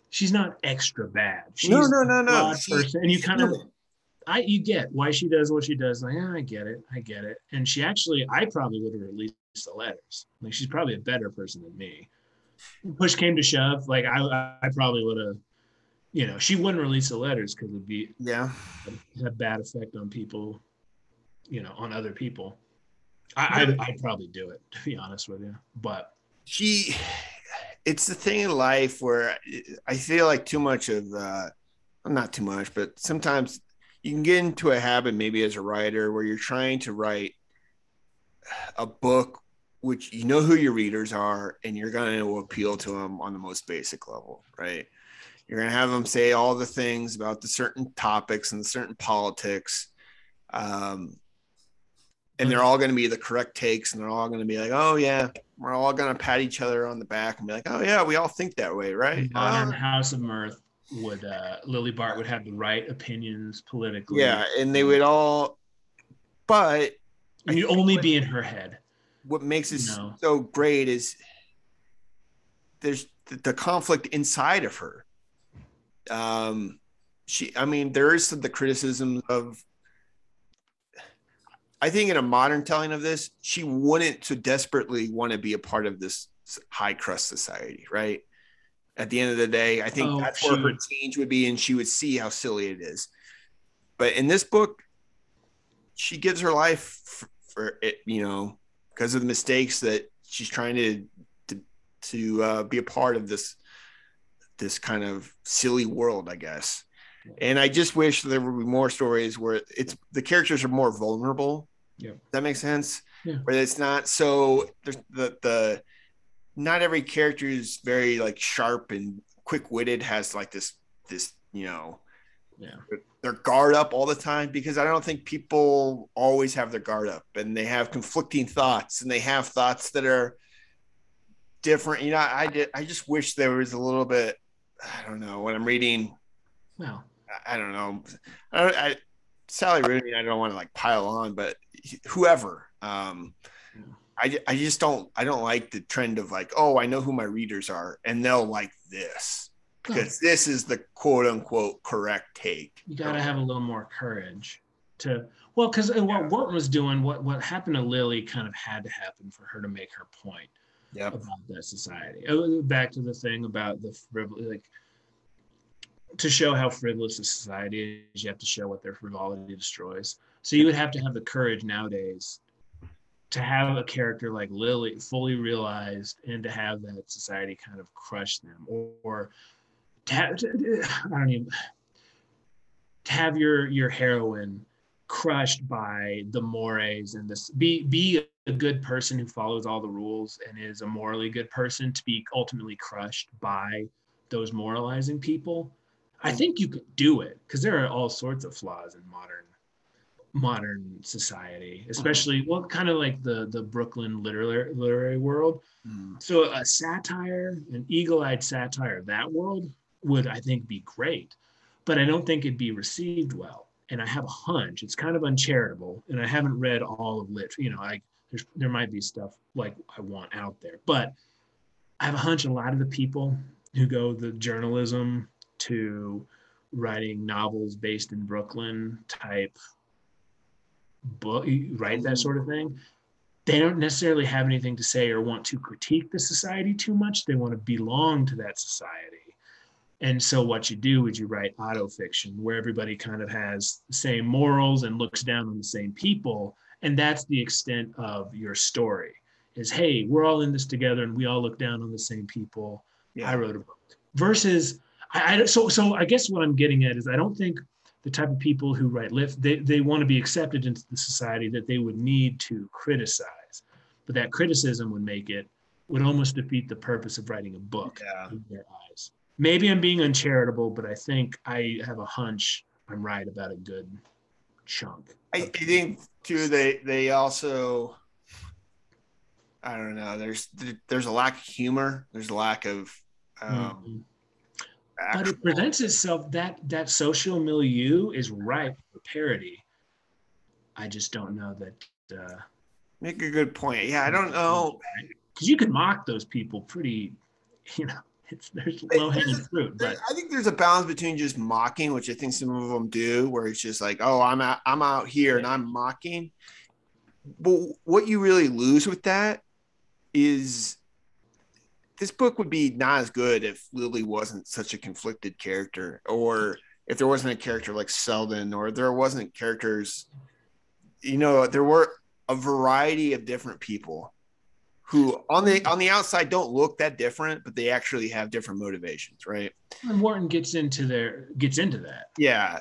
She's not extra bad. She's no no no no She- person, and you kind of. I you get why she does what she does. Like, yeah, I get it. I get it. And she actually, I probably would have released the letters. Like, she's probably a better person than me. Push came to shove, like I, I probably would have. You know, she wouldn't release the letters because it'd be yeah have a bad effect on people, you know, on other people. I, I'd, I'd probably do it to be honest with you, but she it's the thing in life where i feel like too much of uh not too much but sometimes you can get into a habit maybe as a writer where you're trying to write a book which you know who your readers are and you're going to appeal to them on the most basic level right? You're going to have them say all the things about the certain topics and the certain politics um, and they're all going to be the correct takes and they're all going to be like oh yeah we're all going to pat each other on the back and be like oh yeah we all think that way right modern Oh, House of Mirth would uh, Lily Bart would have the right opinions politically. yeah and they would all but you'd only be in her head. what makes it No. so great is there's the, the conflict inside of her um she i mean there is the criticism of i think in a modern telling of this she wouldn't so desperately want to be a part of this high crust society right at the end of the day i think Oh, that's where her change would be and she would see how silly it is but in this book she gives her life for, for it you know because of the mistakes that she's trying to to, to uh, be a part of this this kind of silly world, I guess. And I just wish there would be more stories where it's the characters are more vulnerable. Yeah. Does that make sense? Yeah. Where it's not so there's the the not every character is very like sharp and quick witted has like this this you know Yeah. their guard up all the time because I don't think people always have their guard up and they have conflicting thoughts and they have thoughts that are different. You know, I did, I just wish there was a little bit, I don't know, when I'm reading, Well, I- don't know, I, I Sally Rooney, I don't want to like pile on, but whoever, um, I, I just don't, I don't like the trend of like, oh, I know who my readers are and they'll like this because this is the quote unquote correct take. you got to have a little more courage to well because what Wharton was doing what what happened to Lily kind of had to happen for her to make her point Yep. about that society. Uh, Back to the thing about the frivolous, like to show how frivolous a society is, you have to show what their frivolity destroys. So you would have to have the courage nowadays to have a character like Lily fully realized and to have that society kind of crush them or, or to have, to- I don't even to have your your heroine crushed by the mores and this be be a good person who follows all the rules and is a morally good person to be ultimately crushed by those moralizing people i think you could do it because there are all sorts of flaws in modern modern society especially well kind of like the the brooklyn literary literary world. Mm. so a satire an eagle-eyed satire of that world would i think be great but i don't think it'd be received well and i have a hunch. It's kind of uncharitable and i haven't read all of lit you know i there's there might be stuff like i want out there but i have a hunch a lot of the people who go the journalism to writing novels based in brooklyn type book write that sort of thing. They don't necessarily have anything to say or want to critique the society too much. They want to belong to that society. And so what you do is you write autofiction where everybody kind of has the same morals and looks down on the same people. And that's the extent of your story is hey we're all in this together and we all look down on the same people. Yeah. i wrote a book versus I, I so so i guess what i'm getting at is i don't think the type of people who write lift they, they want to be accepted into the society that they would need to criticize but that criticism would make it would almost defeat the purpose of writing a book yeah. in their eyes maybe i'm being uncharitable but i think i have a hunch i'm right about a good chunk i, I think too they they also I don't know. There's there's a lack of humor. There's a lack of. Um, mm-hmm. But it presents itself that that social milieu is ripe for parody. I just don't know that. Uh, Make a good point. Yeah, I don't know. Because you can mock those people pretty, <laughs> you know. It's, there's low hanging fruit, but I think there's a balance between just mocking, which I think some of them do, where it's just like, oh, I'm out, I'm out here and I'm mocking. But what you really lose with that is this book would be not as good if Lily wasn't such a conflicted character, or if there wasn't a character like Selden, or there wasn't characters. You know, there were a variety of different people who on the on the outside don't look that different, but they actually have different motivations, right? And Wharton gets into their gets into that. Yeah.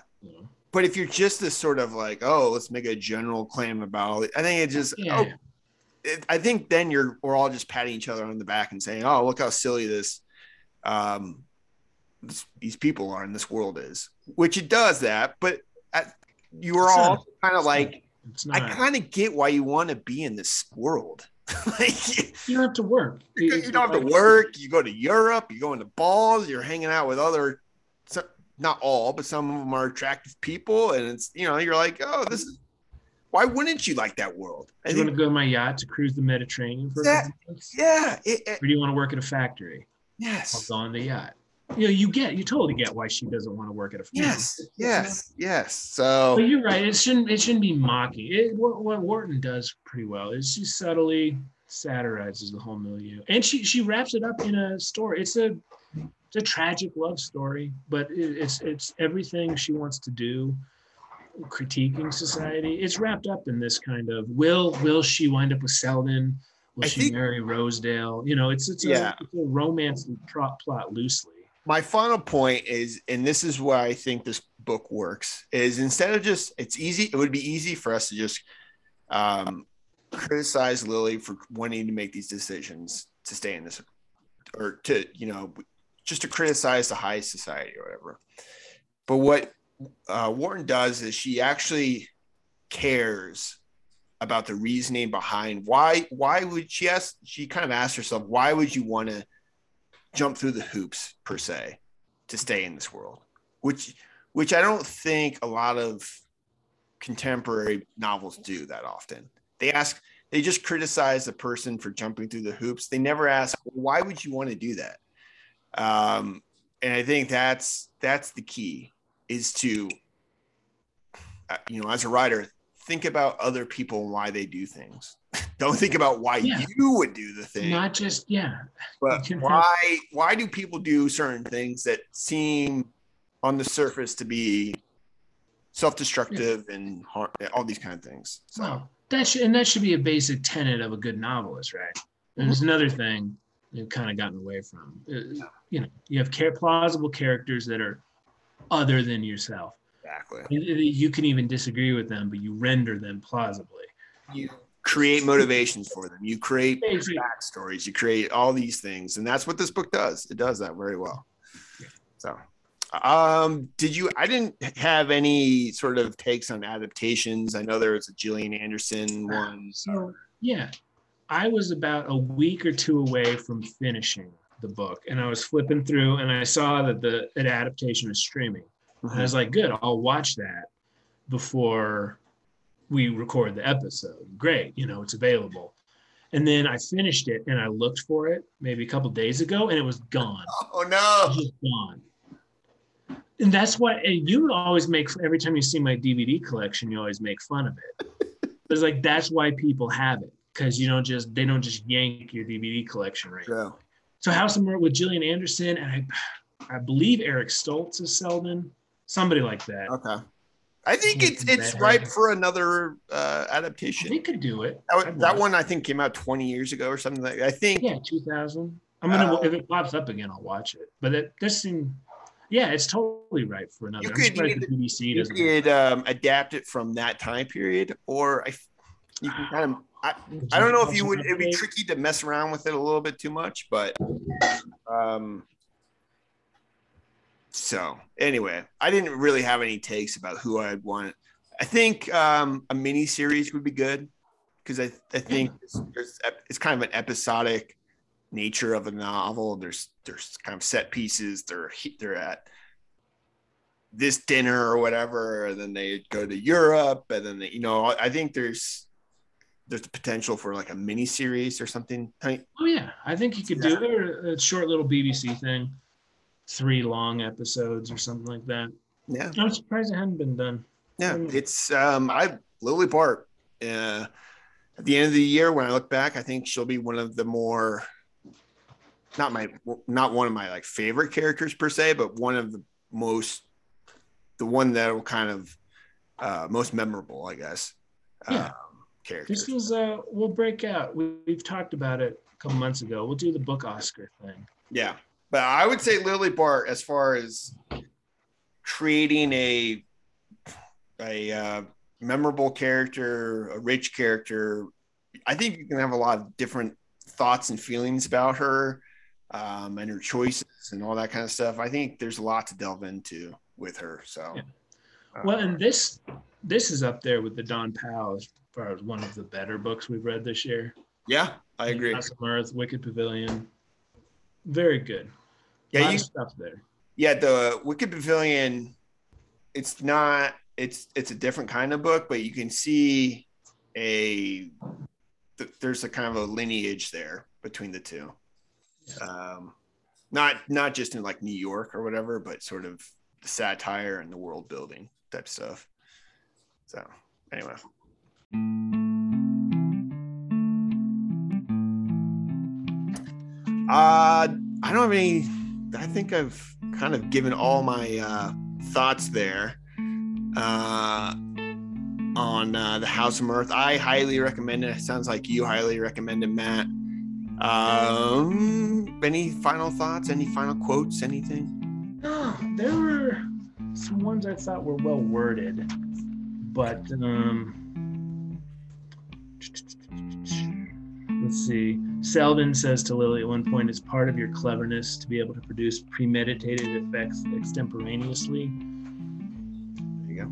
But if you're just this sort of like, oh, let's make a general claim about it, I think it just oh, yeah. oh, it, I think then you're we're all just patting each other on the back and saying, "Oh, look how silly this, um, this, these people are in this world is," which it does that. But at, you are all kind of like, I kind of get why you want to be in this world. <laughs> like, you don't have to work. You, you don't have to work. You go to Europe. You go into balls. You're hanging out with other, not all, but some of them are attractive people, and it's you know you're like, oh, this is why wouldn't you like that world? do you think, want to go on my yacht to cruise the Mediterranean for that, Yeah. It, it, or do you want to work at a factory? Yes. I'll go on the yacht. You know, you get, you totally get why she doesn't want to work at a factory. Yes. Yes. Yes. So. But you're right. It shouldn't. It shouldn't be mocking. It, what, what Wharton does pretty well is she subtly satirizes the whole milieu, and she she wraps it up in a story. It's a it's a tragic love story, but it, it's it's everything she wants to do critiquing society. It's wrapped up in this kind of will will she wind up with Selden? Will I she think, marry Rosedale? You know, it's it's a, yeah. it's a romance plot, plot loosely. My final point is, and this is why I think this book works, is instead of just it's easy, it would be easy for us to just um, criticize Lily for wanting to make these decisions to stay in this or to, you know, just to criticize the high society or whatever. But what uh, Wharton does is she actually cares about the reasoning behind why why would she ask she kind of asked herself why would you want to jump through the hoops per se to stay in this world? Which which i don't think a lot of contemporary novels do that often. They ask they just criticize the person for jumping through the hoops. They never ask why would you want to do that? Um, and i think that's that's the key is to uh, you know as a writer think about other people and why they do things <laughs> don't think about why yeah. you would do the thing not just yeah but why why do people do certain things that seem on the surface to be self-destructive yeah. and all these kind of things so well, that should and that should be a basic tenet of a good novelist right mm-hmm. there's another thing you've kind of gotten away from uh, you know you have care, plausible characters that are other than yourself. Exactly. You can even disagree with them, but you render them plausibly. You create motivations for them. You create backstories. You create all these things, and that's what this book does. It does that very well. So, um, did you? I didn't have any sort of takes on adaptations. I know there was a Gillian Anderson one. So yeah, I was about a week or two away from finishing the book and I was flipping through and I saw that the an adaptation is streaming. And I uh-huh. was like, good, I'll watch that before we record the episode. Great, you know, it's available. And then I finished it and I looked for it maybe a couple days ago and it was gone. <laughs> Oh no. just gone. And that's why and you always make every time you see my DVD collection, you always make fun of it. <laughs> It's like that's why people have it because you don't just they don't just yank your DVD collection right. Yeah. So House of Mirth with Gillian Anderson and I, I believe Eric Stoltz is Selden, somebody like that. Okay. I think it's it's ripe for another uh, adaptation. They could do it. That, that one I think came out 20 years ago or something like I think Yeah, 2000. I'm gonna Uh, if it pops up again, I'll watch it. But it this seemed, yeah, it's totally right for another. You could- you the BBC you could um, adapt it from that time period, or I, you can kind of. I, I don't know if you would. It'd be tricky to mess around with it a little bit too much, but um. So anyway, I didn't really have any takes about who I'd want. I think um, a mini series would be good because I I think it's, there's, it's kind of an episodic nature of a novel. There's there's kind of set pieces. They're they're at this dinner or whatever, and then they go to Europe, and then they, you know I think there's there's the potential for like a mini series or something. I- Oh yeah, I think you could do a short little BBC thing, three long episodes or something like that. Yeah, I'm surprised it hadn't been done. yeah. Mm. It's um I Lily Bart. Uh, at the end of the year, when I look back, I think she'll be one of the more not my not one of my like favorite characters per se, but one of the most the one that will kind of uh, most memorable, I guess. Yeah. Um, characters. This was uh, we'll break out. We, we've talked about it a couple months ago. We'll do the book Oscar thing. Yeah, but I would say Lily Bart as far as creating a a uh, memorable character, a rich character. I think you can have a lot of different thoughts and feelings about her um, and her choices and all that kind of stuff. I think there's a lot to delve into with her. So, Yeah. uh, Well, and this this is up there with the Dawn Powell as far as one of the better books we've read this year. yeah, I agree. Of Mirth, Wicked Pavilion, very good. Yeah, you stuff there. yeah the wicked pavilion it's not it's it's a different kind of book but you can see a th- there's a kind of a lineage there between the two um not not just in like new york or whatever but sort of the satire and the world building type stuff so anyway uh i don't have any I think I've kind of given all my uh, thoughts there uh, on uh, the House of Mirth. I highly recommend it. It sounds like you highly recommend it, Matt. Um, any final thoughts? Any final quotes? Anything? There were some ones I thought were well worded, but um, let's see. Selden says to Lily at one point, "It's part of your cleverness to be able to produce premeditated effects extemporaneously. There you go.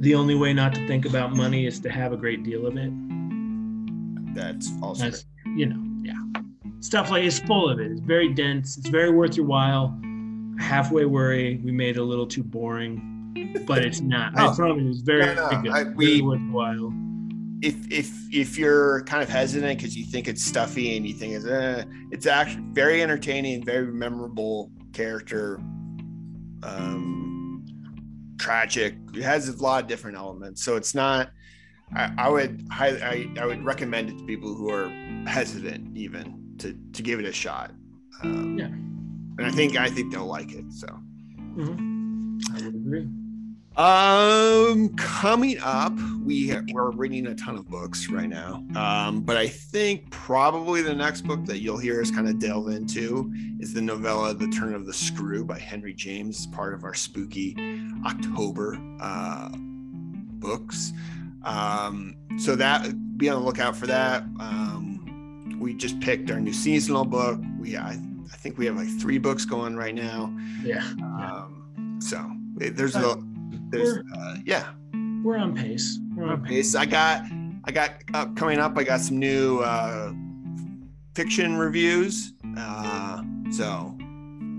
The only way not to think about money is to have a great deal of it." That's also That's you know, yeah, stuff like it's full of it. It's very dense. It's very worth your while. Halfway worry we made it a little too boring, but it's not. No. I promise. It's very, No, no, very good. I- we- worthwhile. If if if you're kind of hesitant because you think it's stuffy and you think it's eh, it's actually very entertaining, very memorable character, um, tragic. It has a lot of different elements, so it's not. I, I would highly, I, I would recommend it to people who are hesitant even to to give it a shot. Um, Yeah. and I think I think they'll like it. So. Mhm. I would agree. Um, coming up, we we're reading a ton of books right now. Um, but I think probably the next book that you'll hear us kind of delve into is the novella "The Turn of the Screw" by Henry James, as part of our spooky October uh, books. Um, so that be on the lookout for that. Um, we just picked our new seasonal book. We I, I think we have like three books going right now. Yeah, Um, so there's a there's uh, yeah we're on pace. We're on pace. I got I got uh, coming up. I got some new uh, fiction reviews. Uh, so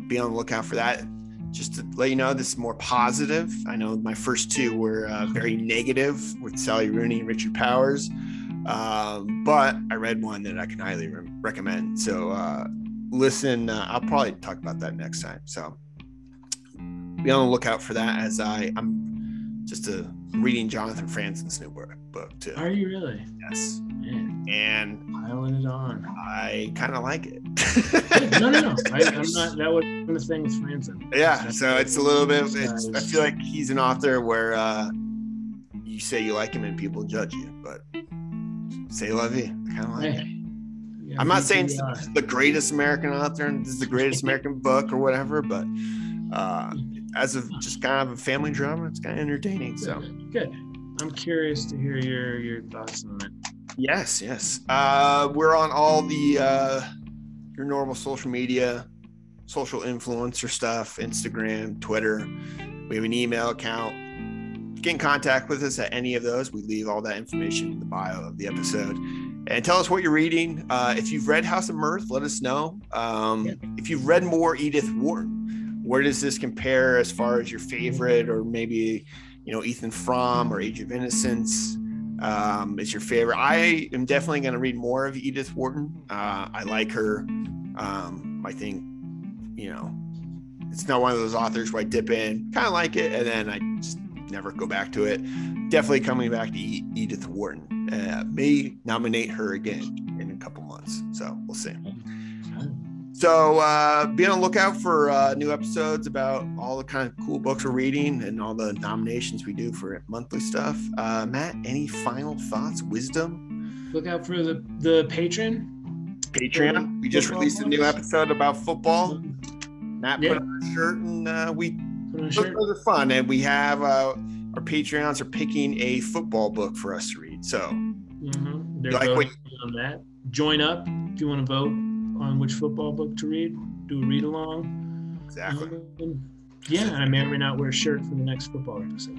be on the lookout for that. Just to let you know, this is more positive. I know my first two were uh, very negative with Sally Rooney and Richard Powers, um, but I read one that I can highly re- recommend. So uh, listen. Uh, I'll probably talk about that next time. So be on the lookout for that as I I'm just to reading Jonathan Franzen's new book, book too. Are you really? Yes. Man, And piling it on. I kind of like it. no, no, no. I, I'm <laughs> not. That wasn't the thing with Franzen. Yeah, so it's a little bit. It's, I feel like he's an author where uh, you say you like him and people judge you, but say love you. I Kind of like it. Hey, yeah, I'm not saying the greatest American author and this is the greatest <laughs> American book or whatever, but uh, as of just kind of a family drama, it's kind of entertaining. So Good. Good. I'm curious to hear your your thoughts on it. yes, yes, uh, we're on all the uh, your normal social media, social influencer stuff, Instagram, Twitter. We have an email account. Get in contact with us at any of those. We leave all that information in the bio of the episode. And tell us what you're reading. Uh, if you've read House of Mirth, let us know. Um, Yeah. If you've read more Edith Wharton, where does this compare as far as your favorite, or maybe you know Ethan Frome or Age of Innocence? Um, is your favorite? I am definitely going to read more of Edith Wharton. Uh, I like her. Um, I think you know it's not one of those authors where I dip in, kind of like it, and then I just never go back to it. Definitely coming back to E- Edith Wharton. Uh, may nominate her again in a couple months, so we'll see. So uh, be on the lookout for uh, new episodes about all the kind of cool books we're reading and all the nominations we do for monthly stuff. Uh, Matt, any final thoughts, wisdom? Look out for the the patron. Patreon. We just released a new episode about football. Matt Yeah. put on a shirt and uh, we Put on a those shirt. are fun. And we have uh, our Patreons are picking a football book for us to read. So Mm-hmm. Like what- on that. Join up if you want to vote on which football book to read. Do a read along. exactly. Um, yeah, and I may or may not wear a shirt for the next football episode.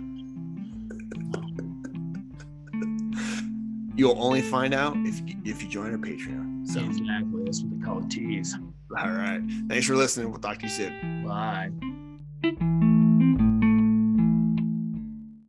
You'll only find out if you, if you join our Patreon. So Exactly. That's what they call a tease. all right. Thanks for listening. We'll talk to you soon. Bye.